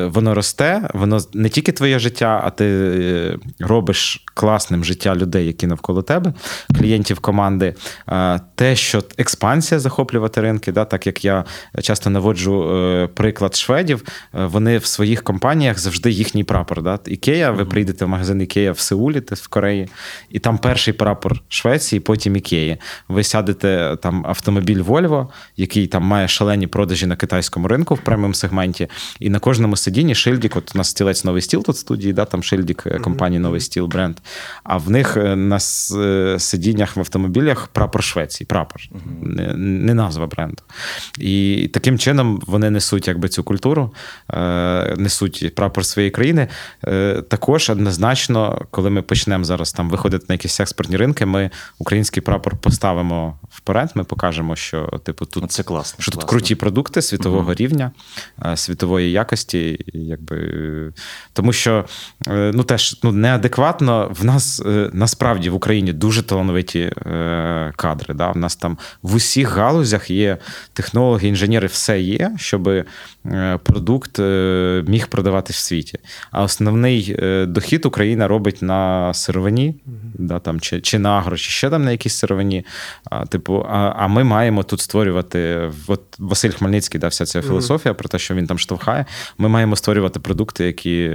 воно росте, воно не тільки твоє життя, а ти робиш класним життя людей, які навколо тебе, клієнтів команди. Е, Те, що експансія захоплювати ринки, да? так як я часто наводжу е, приклад шведів, е, вони в своїх компаніях завжди їхній прапор. Да? Ікея, ви прийдете в магазин Ікея в Сеулі, в Кореї, і там перший прапор Швеції, потім Ікеї. Ви сядете там автомобіль Volvo, який там має шалені продажі на китайському ринку в преміум сегменті, і на кожному сидінні шильдік. От у нас стілець новий стіл тут в студії, да, там шильдік компанії Новий стіл бренд. А в них е, на е, сидіннях в автомобілях прапор Швеції, прапор, не, не назва бренду. І таким чином вони несуть якби цю культуру, е, несуть прапор своєї країни. Також однозначно, коли ми почнемо зараз там виходити на якісь експортні ринки, ми український прапор поставимо вперед. Ми покажемо, що типу тут Ну, це класно, що тут класно. круті продукти світового рівня, е, світової якості, якби, тому що ну, теж ну, неадекватно в нас е, насправді в Україні дуже талановиті е, кадри. Да? В нас там в усіх галузях є технологи, інженери, все є, щоб е, продукт міг продаватись в світі. А основний дохід Україна робить на сировині, да, там, чи, чи на агро, чи ще там на якійсь сировині. А, типу, а, а ми маємо тут створювати. От Василь Хмельницький, да, вся ця філософія про те, що він там штовхає. Ми маємо створювати продукти, які.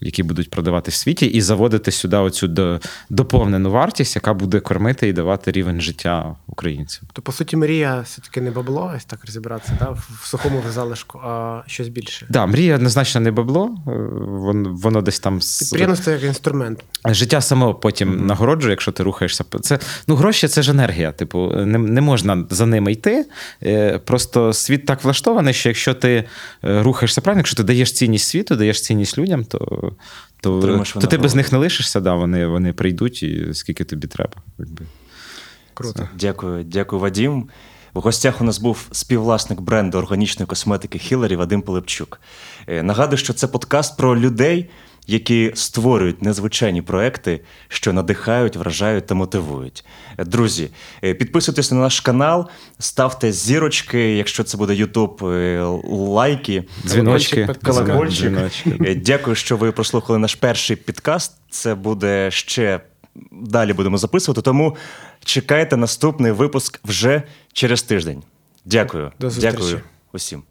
Які будуть продавати в світі, і заводити сюди оцю до- доповнену вартість, яка буде кормити і давати рівень життя українцям. То, по суті, мрія все-таки не бабло, ось так розібратися, да? в сухому залишку, а щось більше. Да, мрія однозначно не бабло, е, воно, воно десь там Підприємство як інструмент. Життя само потім нагороджує, якщо ти рухаєшся. Це ну гроші це ж енергія. Типу, не, не можна за ними йти. Е, Просто світ так влаштований, що якщо ти е, рухаєшся правильно, якщо ти даєш цінність світу, даєш цінність людям, то, то, то ти без них не лишишся, да, вони, вони прийдуть і скільки тобі треба. Якби. Круто. Дякую, дякую, Вадім. В гостях у нас був співвласник бренду органічної косметики Хіларі Вадим Пилипчук. Е, Нагадую, що це подкаст про людей, які створюють незвичайні проекти, що надихають, вражають та мотивують. Друзі, е, підписуйтесь на наш канал, ставте зірочки, якщо це буде Ютуб, е, лайки. Дзвіночки. Колокольчик. дзвіночки. Е, Дякую, що ви прослухали наш перший підкаст. Це буде ще далі будемо записувати. Тому чекайте наступний випуск вже через тиждень. Дякую. До зустрічі. Дякую усім.